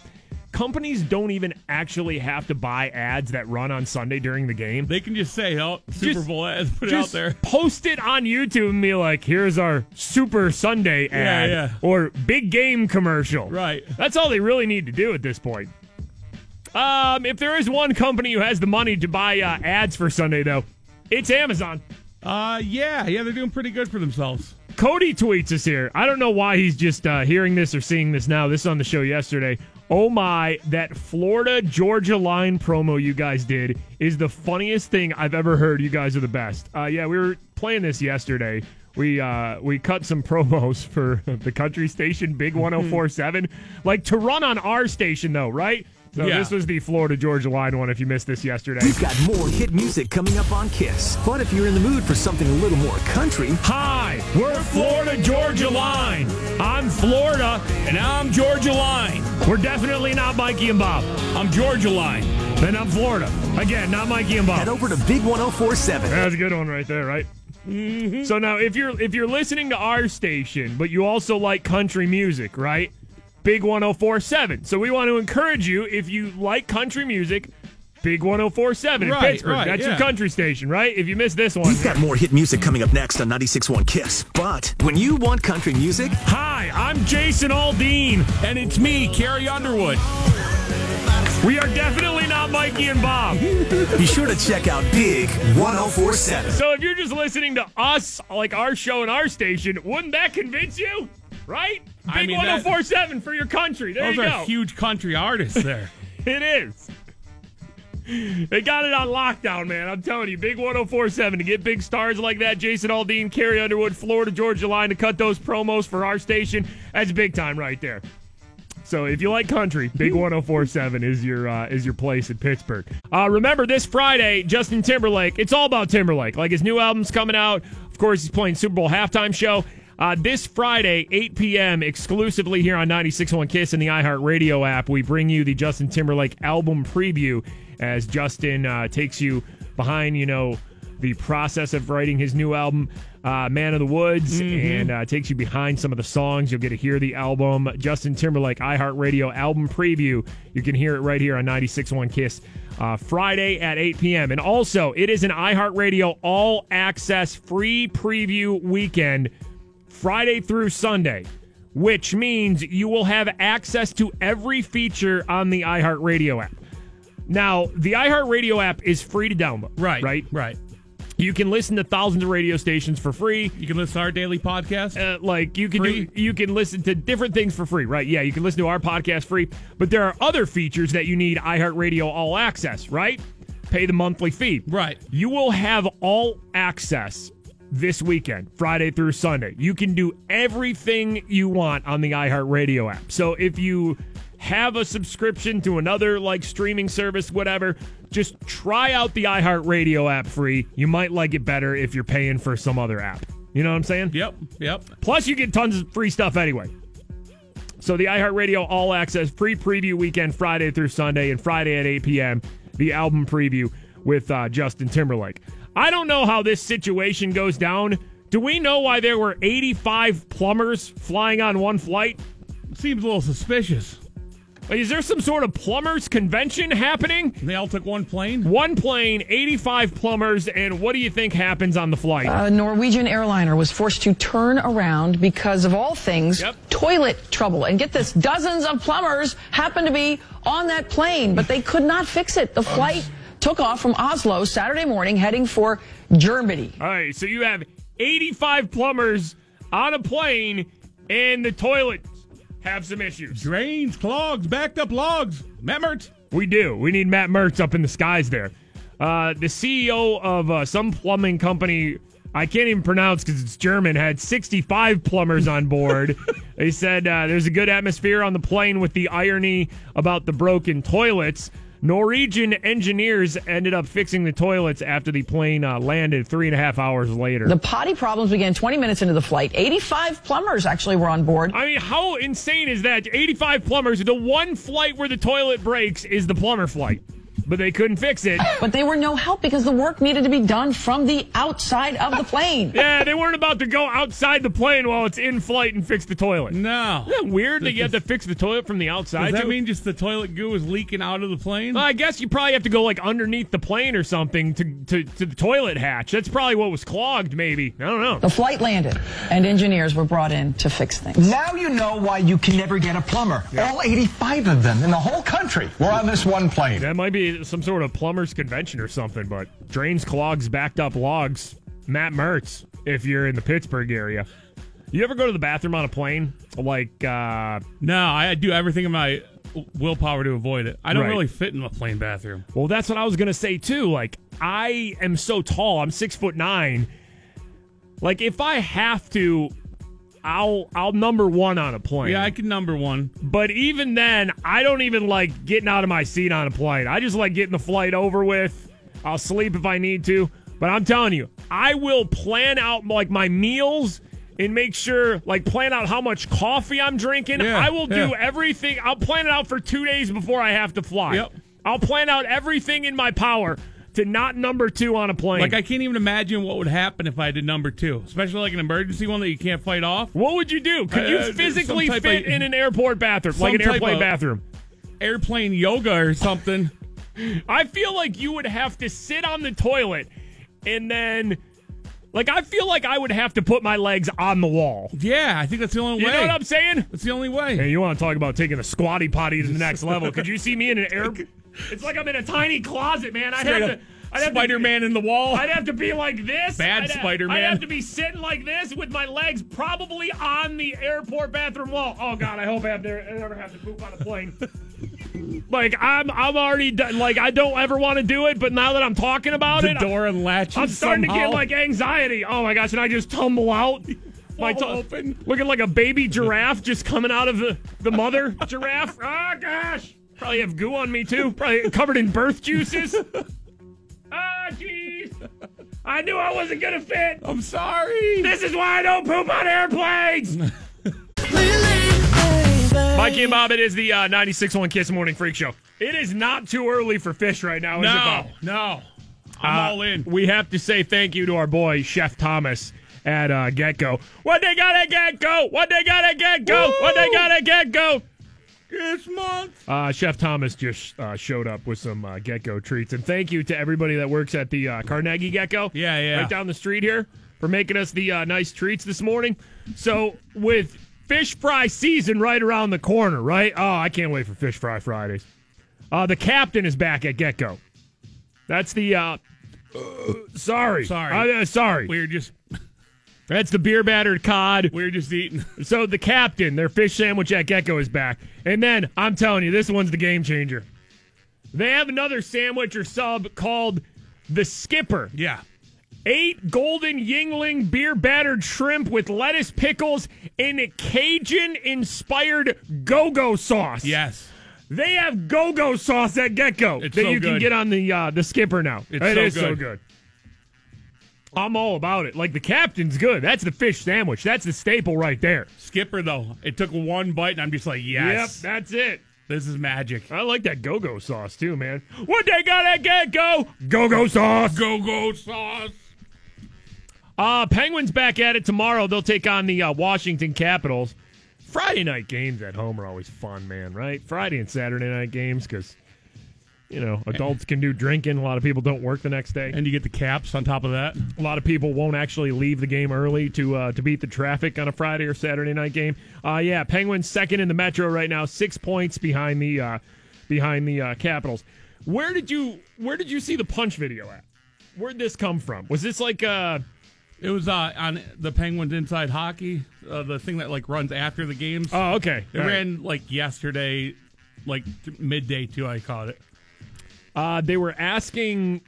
companies don't even actually have to buy ads that run on Sunday during the game. They can just say, "Oh, Super Just- Bowl ads, put it out there." Post it on YouTube and be like, "Here's our Super Sunday Yeah, ad yeah. or big game commercial." Right. That's all they really need to do at this point. Um, if there is one company who has the money to buy uh, ads for Sunday, though, it's Amazon. Uh, yeah, yeah, they're doing pretty good for themselves. Cody tweets us here. I don't know why he's just uh, hearing this or seeing this now. This is on the show yesterday. Oh my, that Florida Georgia line promo you guys did is the funniest thing I've ever heard. You guys are the best. Uh, yeah, we were playing this yesterday. We uh, we cut some promos for the country station Big 1047. like to run on our station though, right? So Yeah. this was the Florida Georgia line one if you missed this yesterday. We've got more hit music coming up on Kiss. But if you're in the mood for something a little more country, Hi, we're Florida Georgia Line. I'm Florida, and I'm Georgia Line. We're definitely not Mikey and Bob. I'm Georgia Line. And I'm Florida. Again, not Mikey and Bob. head over to Big 1047. That's a good one right there, right? Mm-hmm. So now, if you're if you're listening to our station, but you also like country music, right? Big 1047. So we want to encourage you if you like country music, Big 1047 in Pittsburgh. right, That's your country station, right? If you missed this one, We've got more hit music coming up next on 96.1 Kiss. But when you want country music, Hi, I'm Jason Aldean. And it's me, Carrie Underwood. We are definitely not Mikey and Bob. be sure to check out Big 1047. So if you're just listening to us, like our show and our station, wouldn't that convince you? Right? Big I mean, 1047 for your country. There Those you are huge country artists there. It is. They got it on lockdown, man. I'm telling you, Big 1047 to get big stars like that. Jason Aldean, Carrie Underwood, Florida Georgia Line to cut those promos for our station. That's big time right there. So if you like country, Big 1047 is your uh, is your place in Pittsburgh. Uh, remember this Friday, Justin Timberlake. It's all about Timberlake. Like his new album's coming out. Of course, he's playing Super Bowl halftime show. Uh, this Friday, 8 p.m., exclusively here on 96.1 Kiss and the iHeartRadio app, we bring you the Justin Timberlake album preview as Justin uh, takes you behind, you know, the process of writing his new album, uh, Man of the Woods, and uh, takes you behind some of the songs. You'll get to hear the album, Justin Timberlake iHeartRadio album preview. You can hear it right here on 96.1 Kiss. Uh, Friday at 8 p.m. And also, it is an iHeartRadio all access free preview weekend, Friday through Sunday, which means you will have access to every feature on the iHeartRadio app. Now, the iHeartRadio app is free to download. Right, Right? right. You can listen to thousands of radio stations for free. You can listen to our daily podcast. Uh, like you can do, you can listen to different things for free, right? Yeah, you can listen to our podcast free, but there are other features that you need iHeartRadio all access, right? Pay the monthly fee. Right. You will have all access this weekend, Friday through Sunday. You can do everything you want on the iHeartRadio app. So if you have a subscription to another like streaming service, whatever, just try out the iHeartRadio app free. You might like it better if you're paying for some other app. You know what I'm saying? Yep, yep. Plus, you get tons of free stuff anyway. So the iHeartRadio All Access free preview weekend, Friday through Sunday, and Friday at 8 p.m. the album preview with uh, Justin Timberlake. I don't know how this situation goes down. Do we know why there were 85 plumbers flying on one flight? Seems a little suspicious. Is there some sort of plumbers convention happening? They all took one plane? One plane, 85 plumbers, and what do you think happens on the flight? A Norwegian airliner was forced to turn around because of all things toilet trouble. And get this, dozens of plumbers happened to be on that plane, but they could not fix it. The flight took off from Oslo Saturday morning heading for Germany. All right, so you have 85 plumbers on a plane, and the toilets have some issues. Drains, clogs, backed up logs. Matt Mertz. We do. We need Matt Mertz up in the skies there. Uh, the CEO of uh, some plumbing company, I can't even pronounce because it's German, had 65 plumbers on board. they said uh, there's a good atmosphere on the plane with the irony about the broken toilets. Norwegian engineers ended up fixing the toilets after the plane uh, landed three and a half hours later. The potty problems began 20 minutes into the flight. 85 plumbers actually were on board. I mean, how insane is that? 85 plumbers. The one flight where the toilet breaks is the plumber flight. But they couldn't fix it. But they were no help because the work needed to be done from the outside of the plane. yeah, they weren't about to go outside the plane while it's in flight and fix the toilet. No. Isn't that weird that you have to fix the toilet from the outside? Does that too? mean just the toilet goo is leaking out of the plane? Well, I guess you probably have to go like underneath the plane or something to, to, to the toilet hatch. That's probably what was clogged, maybe. I don't know. The flight landed, and engineers were brought in to fix things. Now you know why you can never get a plumber. All 85 of them in the whole country were on this one plane. That might be some sort of plumbers convention or something, but drains, clogs, backed up logs. Matt Mertz, if you're in the Pittsburgh area. You ever go to the bathroom on a plane? Like, uh, no, I do everything in my willpower to avoid it. I don't Right. really fit in a plane bathroom. Well, that's what I was gonna say too. Like, I am so tall. I'm six foot nine. Like, if I have to, I'll I'll number one on a plane. Yeah, I can number one. But even then, I don't even like getting out of my seat on a plane. I just like getting the flight over with. I'll sleep if I need to. But I'm telling you, I will plan out like my meals and make sure, like, plan out how much coffee I'm drinking. Yeah, I will do everything. I'll plan it out for two days before I have to fly. Yep. I'll plan out everything in my power to not number two on a plane. Like I can't even imagine what would happen if I did number two, especially like an emergency one that you can't fight off. what would you do? Could you Uh, physically fit in an airport bathroom, like an airplane bathroom? Airplane yoga or something. I feel like you would have to sit on the toilet and then like I feel like I would have to put my legs on the wall. Yeah, I think that's the only You way. know what I'm saying? That's the only way. Hey, you want to talk about taking the squatty potty to the next level? Could you see me in an air? It's like I'm in a tiny closet, man. I'd have to. I'd have Spider Man in the wall. I'd have to be like this. Bad I'd Spider-Man. I'd have to be sitting like this with my legs probably on the airport bathroom wall. Oh God, I hope I have to, I never have to poop on a plane. like I'm, I'm already done. Like I don't ever want to do it, but now that I'm talking about the it, door unlatches. I'm starting to get like anxiety. Oh my gosh, and I just tumble out. My to- open. looking like a baby giraffe just coming out of the, the mother giraffe. Oh gosh, probably have goo on me too. Probably covered in birth juices. Ah, jeez. I knew I wasn't gonna fit. I'm sorry. This is why I don't poop on airplanes. Mikey and Bob, it is the uh, 96.1 Kiss Morning Freak Show. It is not too early for fish right now, is it, No, Bob? no. I'm Uh, all in. We have to say thank you to our boy Chef Thomas at uh, Get Go. What they got at Get Go? What they got at Get Go? What they got at Get Go? This month. Uh, Chef Thomas just uh, showed up with some uh, Get Go treats, and thank you to everybody that works at the uh, Carnegie Get Go. Yeah, yeah. right down the street here for making us the uh, nice treats this morning. So with fish fry season right around the corner, right? Oh, I can't wait for fish fry Fridays. Uh, the captain is back at Get Go. That's the. Uh, sorry, Sorry. Sorry. We are just That's the beer battered cod. We're just eating. So the captain, their fish sandwich at Get Go is back. And then I'm telling you, this one's the game changer. They have another sandwich or sub called the Skipper. Yeah. Eight golden Yuengling beer battered shrimp with lettuce, pickles, and Cajun inspired go go sauce. Yes. They have go go sauce at Get Go that so you can get on the uh, the skipper now. It's It so is so good. I'm all about it. Like the captain's good. That's the fish sandwich. That's the staple right there. Skipper though, it took one bite and I'm just like, yes, Yep, that's it. this is magic. I like that go go sauce too, man. What they got at Get Go? Go go sauce. Go go sauce. Uh, Penguins back at it tomorrow. They'll take on the uh, Washington Capitals. Friday night games at home are always fun, man, right? Friday and Saturday night games because, you know, adults can do drinking. A lot of people don't work the next day. And you get the caps on top of that. A lot of people won't actually leave the game early to uh, to beat the traffic on a Friday or Saturday night game. Uh, yeah, Penguins second in the Metro right now, six points behind the uh, behind the uh, Capitals. Where did you Where did you see the punch video at? Where'd this come from? Was this like uh It was uh, on the Penguins Inside Hockey, uh, the thing that like runs after the games. Oh, okay. It All right. ran like yesterday, like t- midday too. I caught it. Uh, they were asking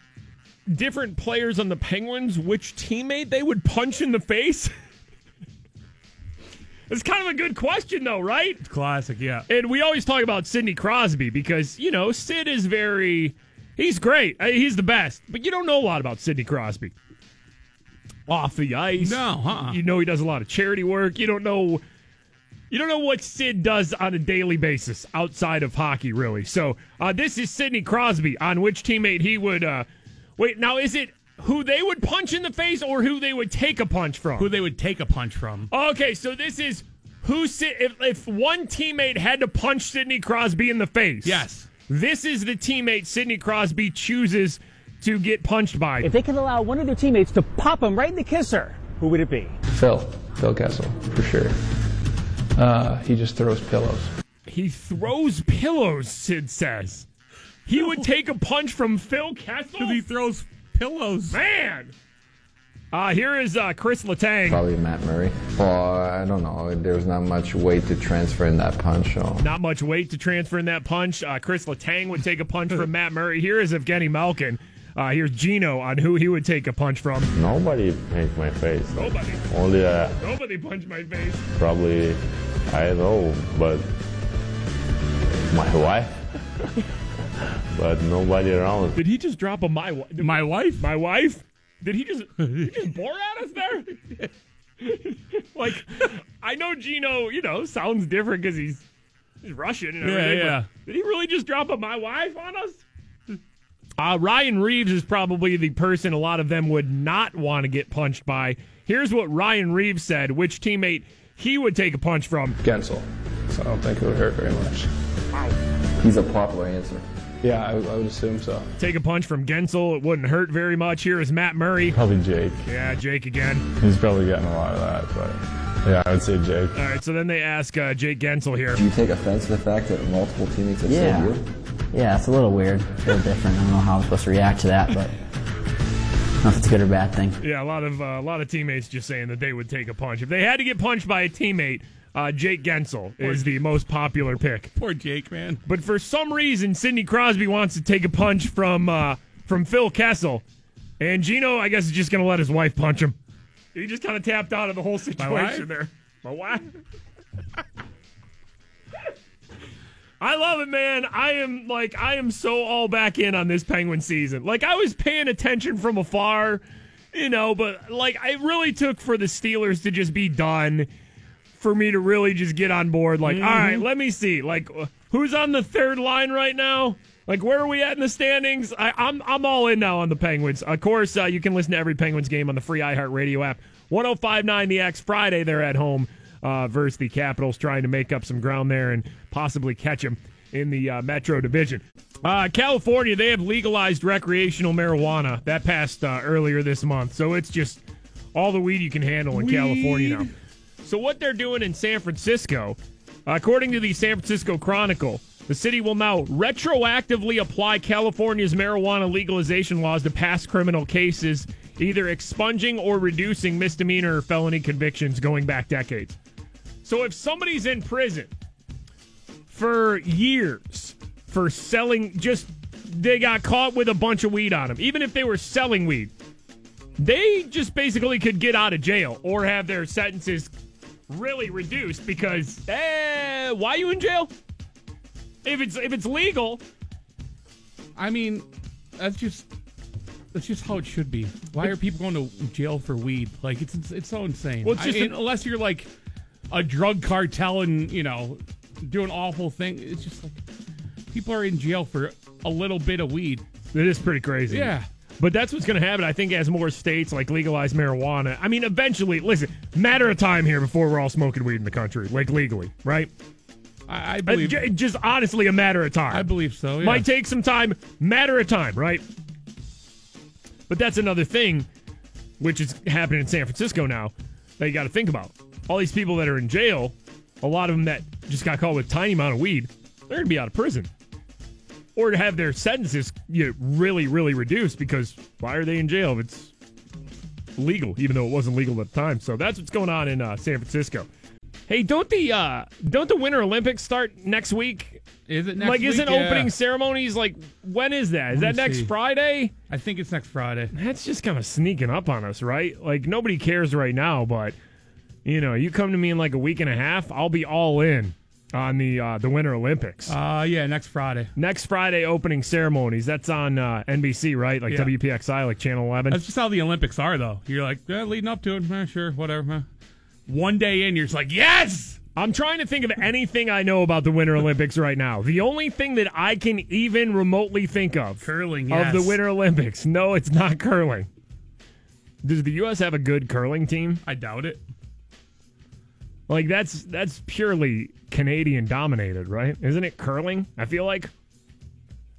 different players on the Penguins which teammate they would punch in the face. it's kind of a good question, though, right? It's classic, yeah. And we always talk about Sidney Crosby because, you know, Sid is very. He's great. Uh, He's the best. But you don't know a lot about Sidney Crosby. Off the ice. No, uh-uh. You know he does a lot of charity work. You don't know. You don't know what Sid does on a daily basis outside of hockey, really. So uh, this is Sidney Crosby on which teammate he would. Uh, wait, now is it who they would punch in the face or who they would take a punch from? Who they would take a punch from? Okay, so this is who Sid, if if one teammate had to punch Sidney Crosby in the face. Yes. This is the teammate Sidney Crosby chooses to get punched by. If they could allow one of their teammates to pop him right in the kisser, who would it be? Phil, Phil Kessel, for sure. Uh, he just throws pillows. He throws pillows, Sid says. He would take a punch from Phil Kessel? He throws pillows. Man! Uh, here is uh, Chris Letang. Probably Matt Murray. Well, I don't know. There's not much weight to transfer in that punch. So. Not much weight to transfer in that punch. Uh, Chris Letang would take a punch from Matt Murray. Here is Evgeny Malkin. Uh, here's Gino on who he would take a punch from. Nobody paint my face. Nobody. Only uh, Nobody punched my face. probably I don't know, but my wife. but nobody around. Did he just drop a my wife? My wife? My wife? Did he just did he just bore at us there? like, I know Gino, you know, sounds different because he's he's Russian and Yeah, everything. but yeah. Did he really just drop a my wife on us? Uh, Ryan Reaves is probably the person a lot of them would not want to get punched by. Here's what Ryan Reaves said: which teammate he would take a punch from. Guentzel. So I don't think it would hurt very much. He's a popular answer. Yeah, I, I would assume so. Take a punch from Guentzel. It wouldn't hurt very much. Here is Matt Murray. Probably Jake. Yeah, Jake again. He's probably getting a lot of that, but yeah, I would say Jake. All right, so then they ask uh, Jake Guentzel here. Do you take offense to the fact that multiple teammates have Yeah. said you? Yeah, it's a little weird. A little different. I don't know how I'm supposed to react to that, but I don't know if it's a good or bad thing. Yeah, a lot of uh, a lot of teammates just saying that they would take a punch if they had to get punched by a teammate. Uh, Jake Guentzel is the most popular pick. Poor Jake, man. But for some reason, Sidney Crosby wants to take a punch from uh, from Phil Kessel, and Gino, I guess, is just going to let his wife punch him. He just kind of tapped out of the whole situation wife? there. My wife. I love it, man. I am like I am so all back in on this Penguin season. Like I was paying attention from afar, you know, but like I really took for the Steelers to just be done for me to really just get on board. Like, all right, let me see. Like, who's on the third line right now? Like, where are we at in the standings? I, I'm I'm all in now on the Penguins. Of course, uh, you can listen to every Penguins game on the free iHeartRadio app. 105.9 The X Friday. They're at home uh, versus the Capitals, trying to make up some ground there and possibly catch them in the uh, Metro Division. Uh, California, they have legalized recreational marijuana. That passed uh, earlier this month, so it's just all the weed you can handle in California now. So, what they're doing in San Francisco, according to the San Francisco Chronicle, the city will now retroactively apply California's marijuana legalization laws to past criminal cases, either expunging or reducing misdemeanor or felony convictions going back decades. So, if somebody's in prison for years for selling just they got caught with a bunch of weed on them even if they were selling weed they just basically could get out of jail or have their sentences really reduced because eh, why are you in jail? If it's if it's legal, I mean, that's just that's just how it should be. Why are people going to jail for weed? Like it's it's so insane. Well, it's just I- an- unless you're like a drug cartel and you know doing awful thing. It's just like people are in jail for a little bit of weed. it is pretty crazy. Yeah. But that's what's going to happen. I think as more states like legalize marijuana. I mean, eventually, listen, matter of time here before we're all smoking weed in the country, like legally, right? I, I Uh, believe. j- just honestly, a matter of time. I believe so. Yeah. Might take some time, matter of time, right? But that's another thing, which is happening in San Francisco now that you got to think about. All these people that are in jail, a lot of them that just got caught with a tiny amount of weed, they're going to be out of prison. Or to have their sentences you know, really, really reduced because why are they in jail if it's legal, even though it wasn't legal at the time? So that's what's going on in uh, San Francisco. Hey, don't the uh, don't the Winter Olympics start next week? Is it next like, week? isn't Yeah. opening ceremonies like when is that? Is Let that next see. Friday? I think it's next Friday. That's just kind of sneaking up on us, right? Like nobody cares right now, but you know, you come to me in like a week and a half, I'll be all in on the uh, the Winter Olympics. Uh, yeah, next Friday. Next Friday opening ceremonies. That's on uh, NBC, right? Like Yeah. WPXI, like Channel 11. That's just how the Olympics are, though. You're like, yeah, leading up to it, eh, sure, whatever. eh. One day in, you're just like, yes. I'm trying to think of anything I know about the Winter Olympics right now. The only thing that I can even remotely think of Curling, of the. Winter Olympics. No, it's not curling. Does the U.S. have a good curling team? I doubt it. Like that's that's purely Canadian dominated, right? Isn't it curling? I feel like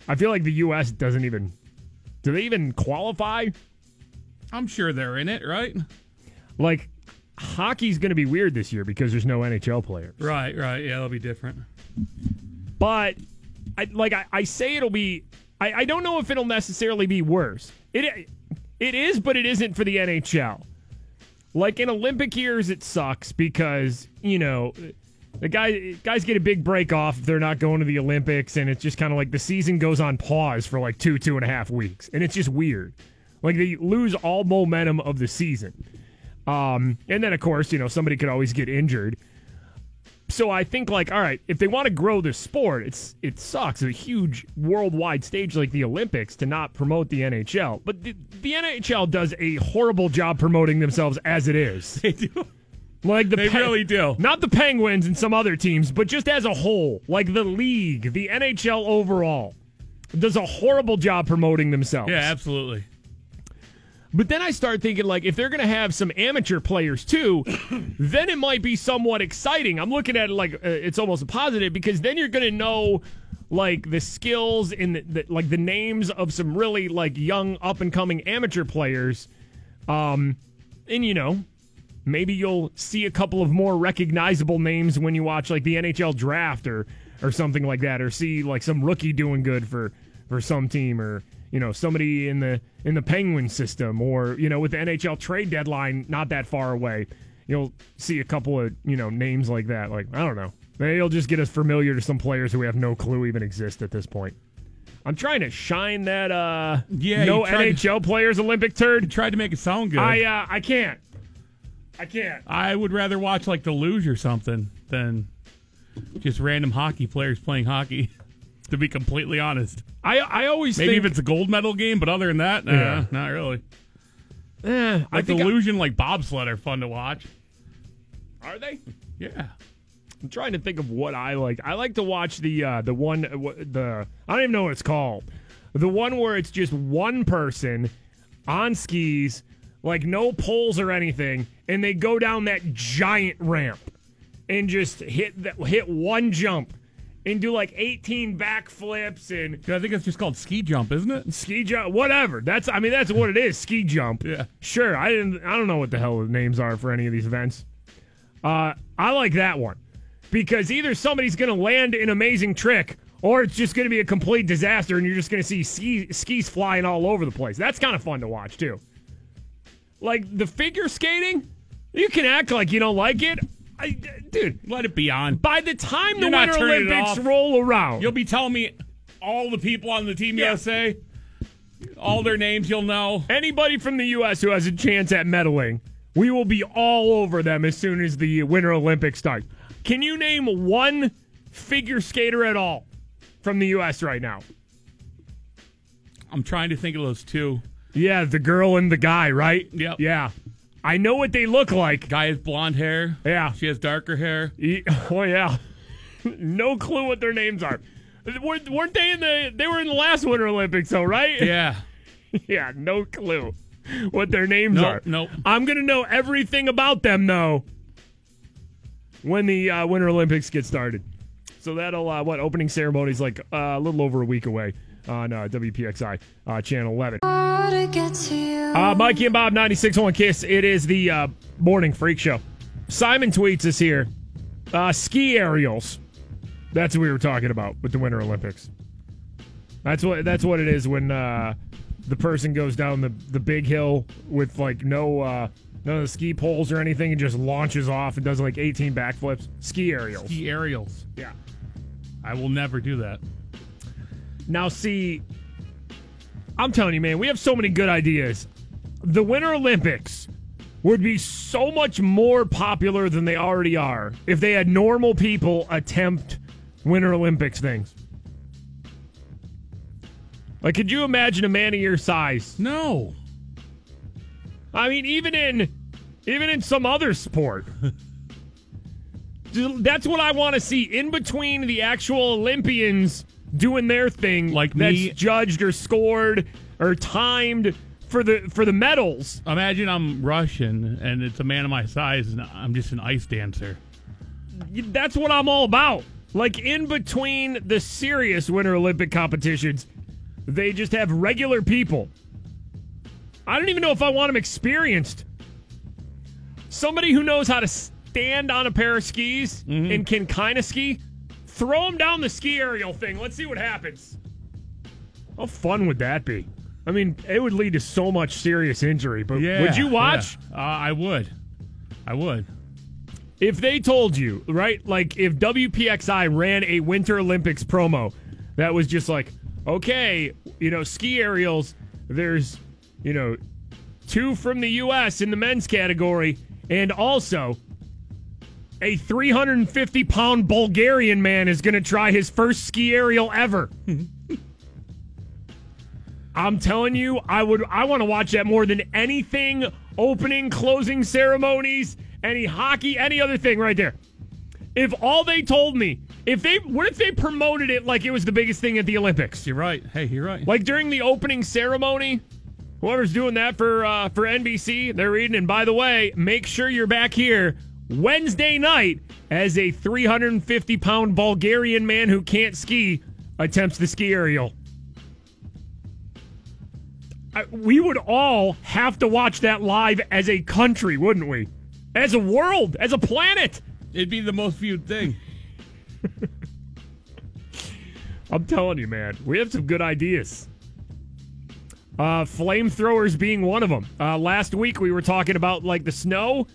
I feel like the US doesn't even do they even qualify? I'm sure they're in it, right? Like hockey's going to be weird this year because there's no NHL players. Right, right. Yeah, that'll be different. But I like I, I say it'll be I, I don't know if it'll necessarily be worse. It it is, but it isn't for the NHL. Like in Olympic years, it sucks because you know the guy guys get a big break off if they're not going to the Olympics, and it's just kind of like the season goes on pause for like two two and a half weeks, and it's just weird. Like they lose all momentum of the season, um, and then of course you know somebody could always get injured. So I think like all right, if they want to grow the sport, it's it sucks a huge worldwide stage like the Olympics to not promote the NHL. But the, the NHL does a horrible job promoting themselves as it is. They do. Like the They really do. Not the Penguins and some other teams, but just as a whole, like the league, the NHL overall does a horrible job promoting themselves. Yeah, absolutely. But then I start thinking, like, if they're going to have some amateur players too, then it might be somewhat exciting. I'm looking at it like uh, it's almost a positive because then you're going to know, like, the skills and the, the, like the names of some really like young up and coming amateur players, um, and you know, maybe you'll see a couple of more recognizable names when you watch like the NHL draft or or something like that, or see like some rookie doing good for for some team, or you know somebody in the in the Penguin system, or you know with the NHL trade deadline not that far away, you'll see a couple of you know names like that. Like I don't know, maybe it'll just get us familiar to some players who we have no clue even exist at this point. I'm trying to shine that uh Yeah, no tried to- NHL players Olympic turd. Tried to make it sound good. I uh, I can't. I can't. I would rather watch like the Luge or something than just random hockey players playing hockey. To be completely honest, I I always maybe think if it's a gold medal game, but other than that, nah, Yeah. not really. eh, I Like the think I- like bobsled are fun to watch. are they? Yeah, I'm trying to think of what I like. I like to watch the uh, the one uh, the I don't even know what it's called. The one where it's just one person on skis, like no poles or anything, and they go down that giant ramp and just hit that hit one jump and do like 18 backflips and I think it's just called ski jump, isn't it? ski jump, whatever. That's I mean that's what it is. Ski jump. Yeah. Sure. I didn't. I don't know what the hell the names are for any of these events. Uh, I like that one because either somebody's going to land an amazing trick, or it's just going to be a complete disaster, and you're just going to see ski, skis flying all over the place. That's kind of fun to watch too. Like the figure skating, you can act like you don't like it. I, dude, Let it be on. by the time You're the Winter Olympics roll around, You'll be telling me all the people on the Team Yeah. USA. All their names you'll know. Anybody from the U.S. who has a chance at medaling, we will be all over them as soon as the Winter Olympics start. Can you name one figure skater at all from the U.S. right now? I'm trying to think of those two. Yeah, the girl and the guy, right? Yep. Yeah. I know what they look like. Guy has blonde hair. Yeah. She has darker hair. Ye- Oh yeah. no clue what their names are. Weren't weren't they in the? They were in the last Winter Olympics, though, right? Yeah. yeah. No clue what their names Nope, are. nope. I'm gonna know everything about them though when the uh, Winter Olympics get started. So that'll uh, what opening ceremony's like uh, a little over a week away on uh, WPXI uh, channel 11. Uh, Mikey and Bob, 96.1 Kiss. It is the uh, morning freak show. Simon tweets us here. Uh, ski aerials. That's what we were talking about with the Winter Olympics. That's what that's what it is when uh, the person goes down the, the big hill with like no uh, none of the ski poles or anything and just launches off and does like 18 backflips. Ski aerials. Ski aerials. Yeah. I will never do that. Now, see, I'm telling you, man, we have so many good ideas. The Winter Olympics would be so much more popular than they already are if they had normal people attempt Winter Olympics things. Like, could you imagine a man of your size? No. I mean, even in even in some other sport. That's what I want to see in between the actual Olympians doing their thing, Like that's me- judged or scored or timed for the for the medals. Imagine I'm Russian and it's a man of my size and I'm just an ice dancer. That's what I'm all about. Like in between the serious Winter Olympic competitions, they just have regular people. I don't even know if I want them experienced. Somebody who knows how to stand on a pair of skis mm-hmm. and can kind of ski, throw him down the ski aerial thing. Let's see what happens. How fun would that be? I mean, it would lead to so much serious injury, but Yeah. would you watch? yeah. Uh, I would. I would. If they told you, right, like if WPXI ran a Winter Olympics promo that was just like, okay, you know, ski aerials, there's, you know, two from the U.S. in the men's category, and also a 350 pound Bulgarian man is going to try his first ski aerial ever. I'm telling you, I would I want to watch that more than anything opening, closing ceremonies, any hockey, any other thing right there. If all they told me, if they what if they promoted it like it was the biggest thing at the Olympics? You're right. Hey, you're right. Like during the opening ceremony, whoever's doing that for uh, for NBC, they're reading. And by the way, make sure you're back here Wednesday night as a 350 pound Bulgarian man who can't ski attempts the ski aerial. I, we would all have to watch that live as a country, wouldn't we? As a world, as a planet. It'd be the most viewed thing. I'm telling you, man, we have some good ideas. Uh, flamethrowers being one of them. Uh, last week we were talking about like the snow,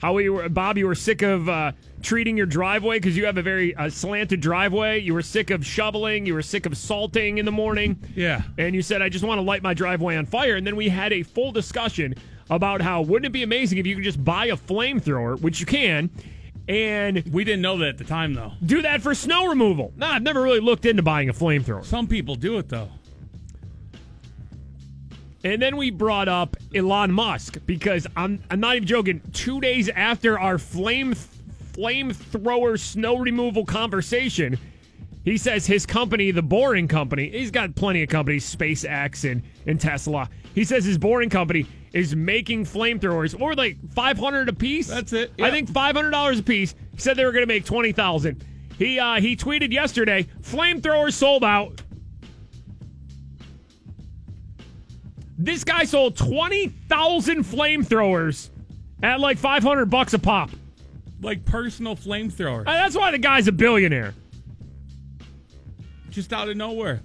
how we were, Bob, you were sick of uh, treating your driveway because you have a very uh, slanted driveway. You were sick of shoveling. You were sick of salting in the morning. Yeah. And you said, I just want to light my driveway on fire. And then we had a full discussion about how wouldn't it be amazing if you could just buy a flamethrower, which you can, and We didn't know that at the time, though. do that for snow removal. Nah, I've never really looked into buying a flamethrower. Some people do it, though. And then we brought up Elon Musk because I'm I'm not even joking. Two days after our flame flamethrower snow removal conversation, he says his company, the Boring Company, he's got plenty of companies, SpaceX and, and Tesla. He says his Boring Company is making flamethrowers or like 500 a piece. That's it. I think $500 a piece. He said they were going to make 20,000. He uh, he tweeted yesterday, flamethrowers sold out. This guy sold 20,000 flamethrowers at like 500 bucks a pop. Like personal flamethrower. Uh, That's why the guy's a billionaire. Just out of nowhere.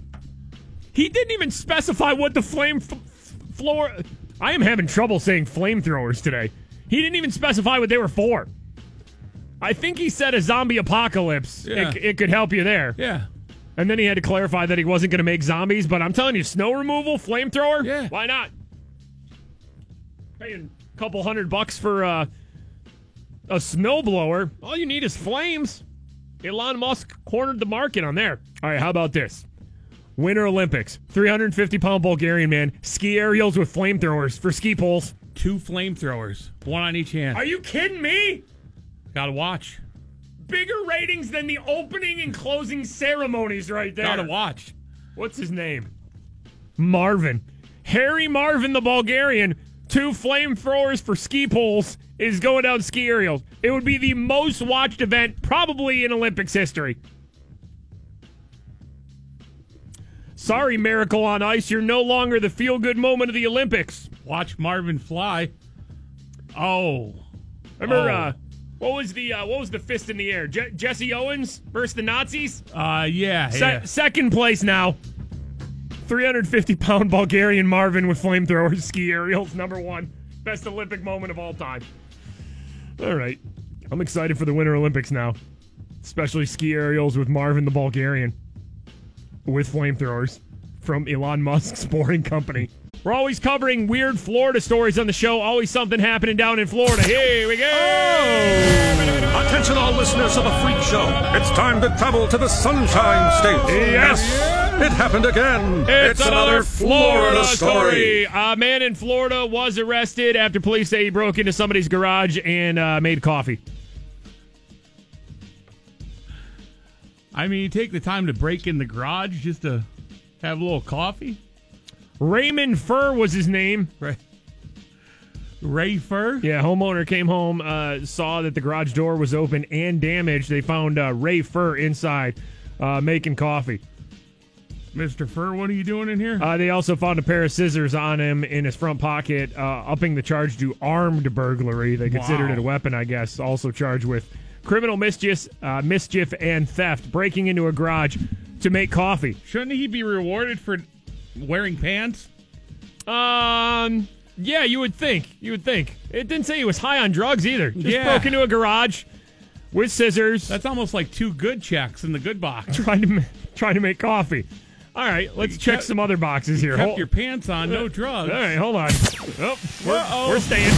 He didn't even specify what the flame f- floor. I am having trouble saying flamethrowers today. He didn't even specify what they were for. I think he said a zombie apocalypse. Yeah. It, it could help you there. Yeah. And then he had to clarify that he wasn't going to make zombies. But I'm telling you, snow removal, flamethrower, Yeah. why not? Paying a couple hundred bucks for uh, a snowblower. All you need is flames. Elon Musk cornered the market on there. All right, how about this? Winter Olympics, 350 pound Bulgarian man, ski aerials with flamethrowers for ski poles. Two flamethrowers, one on each hand. Are you kidding me? Gotta watch. Bigger ratings than the opening and closing ceremonies right there. Gotta watch. What's his name? Marvin. Harry Marvin, the Bulgarian, two flamethrowers for ski poles, is going down ski aerials. It would be the most watched event probably in Olympics history. Sorry, Miracle on Ice, you're no longer the feel good moment of the Olympics. Watch Marvin fly. Oh. Remember, Oh. uh, what was the uh, what was the fist in the air? Je- Jesse Owens versus the Nazis. Uh, yeah, Se- yeah. Second place now. 350 pound Bulgarian Marvin with flamethrowers, ski aerials, number one. Best Olympic moment of all time. All right. I'm excited for the Winter Olympics now, especially ski aerials with Marvin the Bulgarian with flamethrowers from Elon Musk's Boring Company. We're always covering weird Florida stories on the show. Always something happening down in Florida. Here we go. Attention, all listeners of the Freak Show. It's time to travel to the Sunshine State. Yes. It happened again. It's, another Florida story. A man in Florida was arrested after police say he broke into somebody's garage and uh, made coffee. I mean, you take the time to break in the garage just to have a little coffee. Raymond Fur was his name. Right. Ray Fur? Yeah, homeowner came home, uh, saw that the garage door was open and damaged. They found uh, Ray Fur inside uh, making coffee. Mr. Fur, what are you doing in here? Uh, they also found a pair of scissors on him in his front pocket, uh, upping the charge to armed burglary. They considered Wow. it a weapon, I guess. Also charged with criminal mischief, uh, mischief and theft, breaking into a garage to make coffee. Shouldn't he be rewarded for wearing pants? Um, yeah, you would think. You would think. It didn't say he was high on drugs either. Just Yeah. broke into a garage with scissors. That's almost like two good checks in the good box. trying to trying to make coffee. All right, let's You check kept- some other boxes here. Kept Hold- your pants on, no drugs. All right, hold on. Oh, we're, we're staying.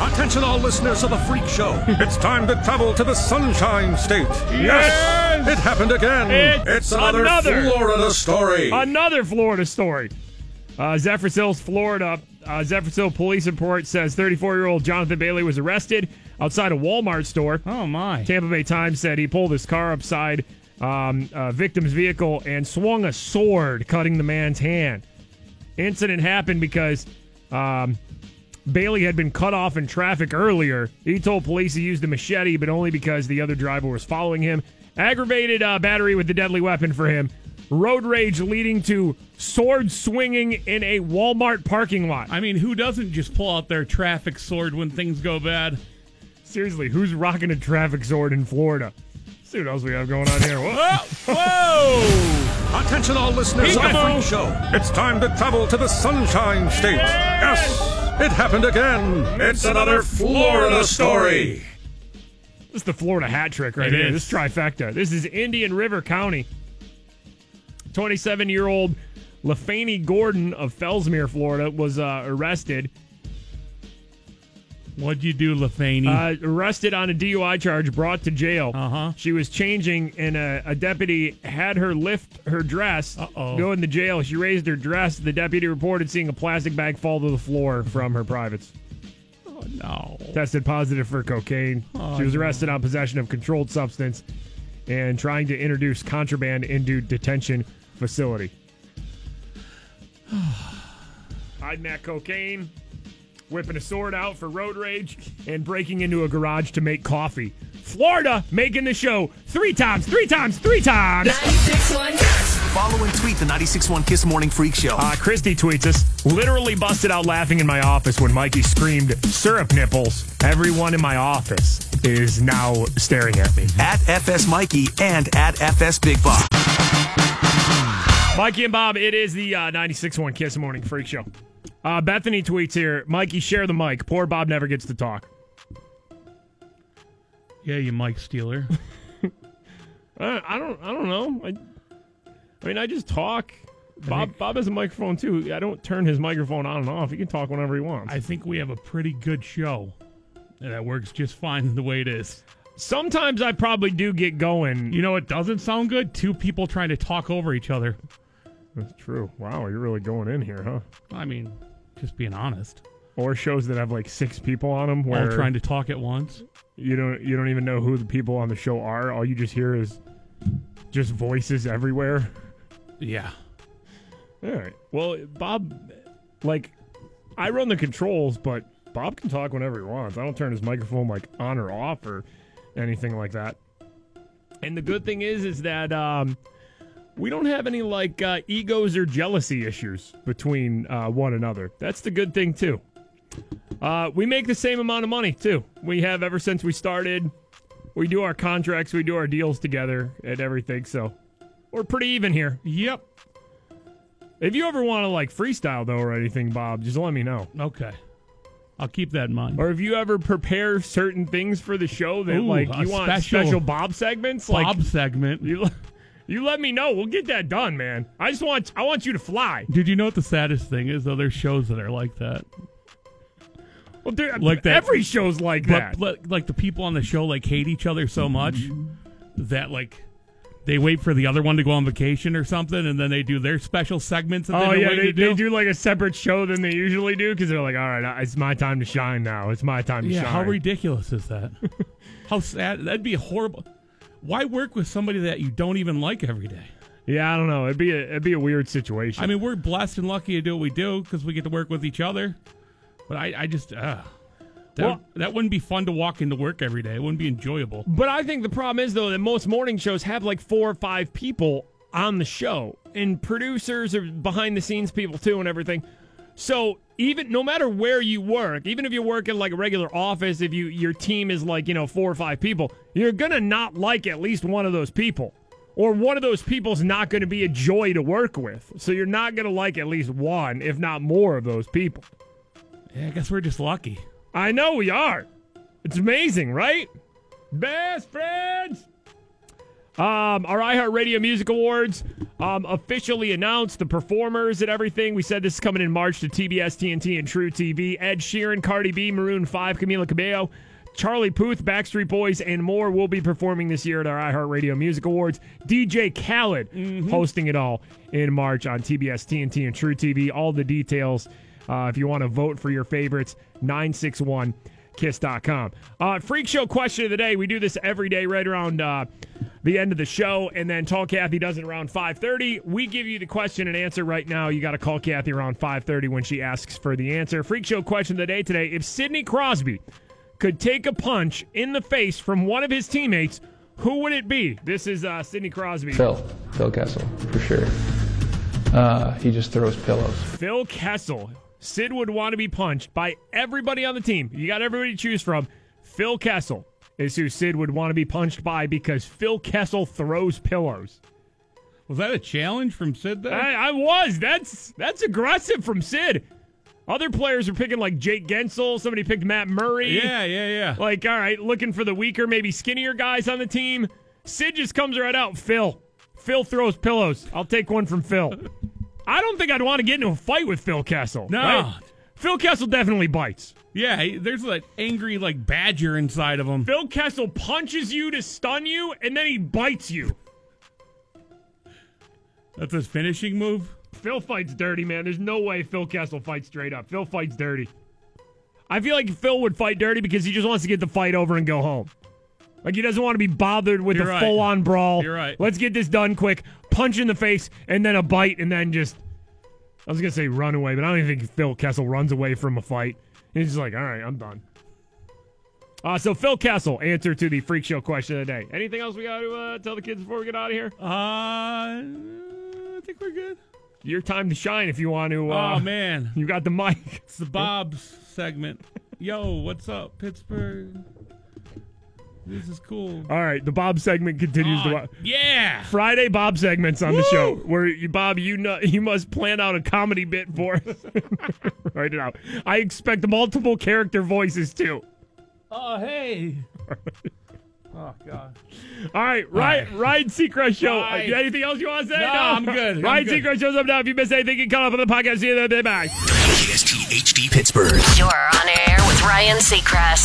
Attention, all listeners of the Freak Show. It's time to travel to the Sunshine State. Yes. It happened again. It's another, another- Florida story. Another Florida story. Uh, Zephyrhills, Florida. Uh, Zephyr Hill police report says 34 year old Jonathan Bailey was arrested outside a Walmart store. Oh, my. Tampa Bay Times said he pulled his car upside um, a victim's vehicle and swung a sword, cutting the man's hand. Incident happened because um, Bailey had been cut off in traffic earlier. He told police he used a machete, but only because the other driver was following him. Aggravated uh, battery with the deadly weapon for him. Road rage leading to sword swinging in a Walmart parking lot. I mean, who doesn't just pull out their traffic sword when things go bad? Seriously, who's rocking a traffic sword in Florida? See what else we have going on here. Whoa! Whoa! Attention, all listeners of the Freak Show. It's time to travel to the Sunshine State. Yes. It happened again. It's another Florida story. This is the Florida hat trick right It here. is. This trifecta. This is Indian River County. 27 year old LaFaney Gordon of Fellsmere, Florida, was uh, arrested. What'd you do, LaFaney? Uh, arrested on a DUI charge, brought to jail. Uh-huh. She was changing, and a, a deputy had her lift her dress, Uh-oh. go in the jail. She raised her dress. The deputy reported seeing a plastic bag fall to the floor from her privates. oh, no. tested positive for cocaine. Oh, she was no. arrested on possession of controlled substance and trying to introduce contraband into detention facility. Hiding that cocaine, whipping a sword out for road rage, and breaking into a garage to make coffee. Florida making the show three times, three times, three times. Follow and tweet the 96.1 Kiss Morning Freak Show. Uh, Christy tweets us, literally busted out laughing in my office when Mikey screamed, syrup nipples. Everyone in my office is now staring at me. At FS Mikey and at FS Big Bob. Mikey and Bob, it is the uh, 96.1 Kiss Morning Freak Show. Uh, Bethany tweets here, Mikey, share the mic. Poor Bob never gets to talk. Yeah, you Mike stealer. Uh, I don't I don't know. I, I mean, I just talk. Bob Bob has a microphone too. I don't turn his microphone on and off. He can talk whenever he wants. I think we have a pretty good show. And that works just fine the way it is. Sometimes I probably do get going. You know it doesn't sound good? Two people trying to talk over each other. That's true. Wow, you're really going in here, huh? I mean, just being honest. Or shows that have like six people on them, where All trying to talk at once. you don't you don't even know who the people on the show are. All you just hear is just voices everywhere. Yeah. All right. Well, Bob, like, I run the controls, but Bob can talk whenever he wants. I don't turn his microphone like on or off or anything like that. And the good thing is, is that um, we don't have any like uh, egos or jealousy issues between uh, one another. That's the good thing too. Uh, we make the same amount of money too. We have ever since we started. We do our contracts, we do our deals together, and everything. So we're pretty even here. Yep. If you ever want to like freestyle though or anything, Bob, just let me know. Okay. I'll keep that in mind. Or if you ever prepare certain things for the show that Ooh, like you want special- special, Bob segments, Bob like segment. you, you let me know. We'll get that done, man. I just want I want you to fly. Did you know what the saddest thing is? Though there's shows that are like that. Well, dude, Like that- every show's like But, that. like, like the people on the show like hate each other so much that like they wait for the other one to go on vacation or something, and then they do their special segments. Oh yeah, they, to do. they do like a separate show than they usually do because they're like, all right, it's my time to shine now. It's my time to Yeah, shine. how ridiculous is that? how sad? That'd be horrible. Why work with somebody that you don't even like every day? yeah, I don't know. It'd be a, it'd be a weird situation. I mean, we're blessed and lucky to do what we do because we get to work with each other. But I, I just, uh, that, Well- that wouldn't be fun to walk into work every day. It wouldn't be enjoyable. But I think the problem is though that most morning shows have like four or five people on the show, and producers or behind the scenes people too, and everything. So even no matter where you work, even if you work in like a regular office, if you your team is like you know four or five people, you're gonna not like at least one of those people, or one of those people's not gonna be a joy to work with. So you're not gonna like at least one, if not more, of those people. Yeah, I guess we're just lucky. I know we are. It's amazing, right? Best friends. Um, our iHeartRadio Music Awards um, officially announced the performers and everything. We said this is coming in March to TBS, TNT, and truTV. Ed Sheeran, Cardi B, Maroon 5, Camila Cabello, Charlie Puth, Backstreet Boys, and more will be performing this year at our iHeartRadio Music Awards. DJ Khaled hosting it all in March on TBS, TNT, and truTV. All the details uh, if you want to vote for your favorites, 961 kiss.com. Uh, freak show question of the day. We do this every day right around uh, the end of the show, and then Tall Kathy does it around 5.30. We give you the question and answer right now. You got to call Kathy around 5.30 when she asks for the answer. Freak show question of the day today. If Sidney Crosby could take a punch in the face from one of his teammates, who would it be? This is uh, Sidney Crosby. Phil, Phil Kessel, for sure. Uh, he just throws pillows. Phil Kessel. Sid would want to be punched by everybody on the team. You got everybody to choose from. Phil Kessel is who Sid would want to be punched by because Phil Kessel throws pillows. Was that a challenge from Sid there? I, I was. That's that's aggressive from Sid. Other players are picking like Jake Guentzel. Somebody picked Matt Murray. Yeah, yeah, yeah. Like, all right, looking for the weaker, maybe skinnier guys on the team. Sid just comes right out. Phil. Phil throws pillows. I'll take one from Phil. I don't think I'd want to get into a fight with Phil Kessel. No. right? Phil Kessel definitely bites. Yeah, there's that angry like badger inside of him. Phil Kessel punches you to stun you, and then he bites you. That's his finishing move. Phil fights dirty, man. There's no way Phil Kessel fights straight up. Phil fights dirty. I feel like Phil would fight dirty because he just wants to get the fight over and go home. Like he doesn't want to be bothered with the right. full on brawl. You're right. Let's get this done quick. Punch in the face and then a bite and then just. I was gonna say run away, but I don't even think Phil Kessel runs away from a fight. He's just like, all right, I'm done. Uh, so Phil Kessel, answer to the freak show question of the day. Anything else we got to uh, tell the kids before we get out of here? Uh, I think we're good. Your time to shine if you want to. Uh, oh man, you got the mic. It's the Bob's segment. Yo, what's up, Pittsburgh? This is cool. All right, the Bob segment continues. Oh, to ah, yeah. Friday Bob segments on the show where you, Bob, you know, you must plan out a comedy bit for us. Write it out. I expect multiple character voices too. Oh hey. Oh God. All right, Ryan, Ryan Seacrest show. Uh, Bye. Anything else you want to say? No, I'm good. I'm Ryan good. Seacrest shows up now. If you missed anything, you can call up on the podcast. See you then. Bye. KST HD Pittsburgh. You're on air with Ryan Seacrest.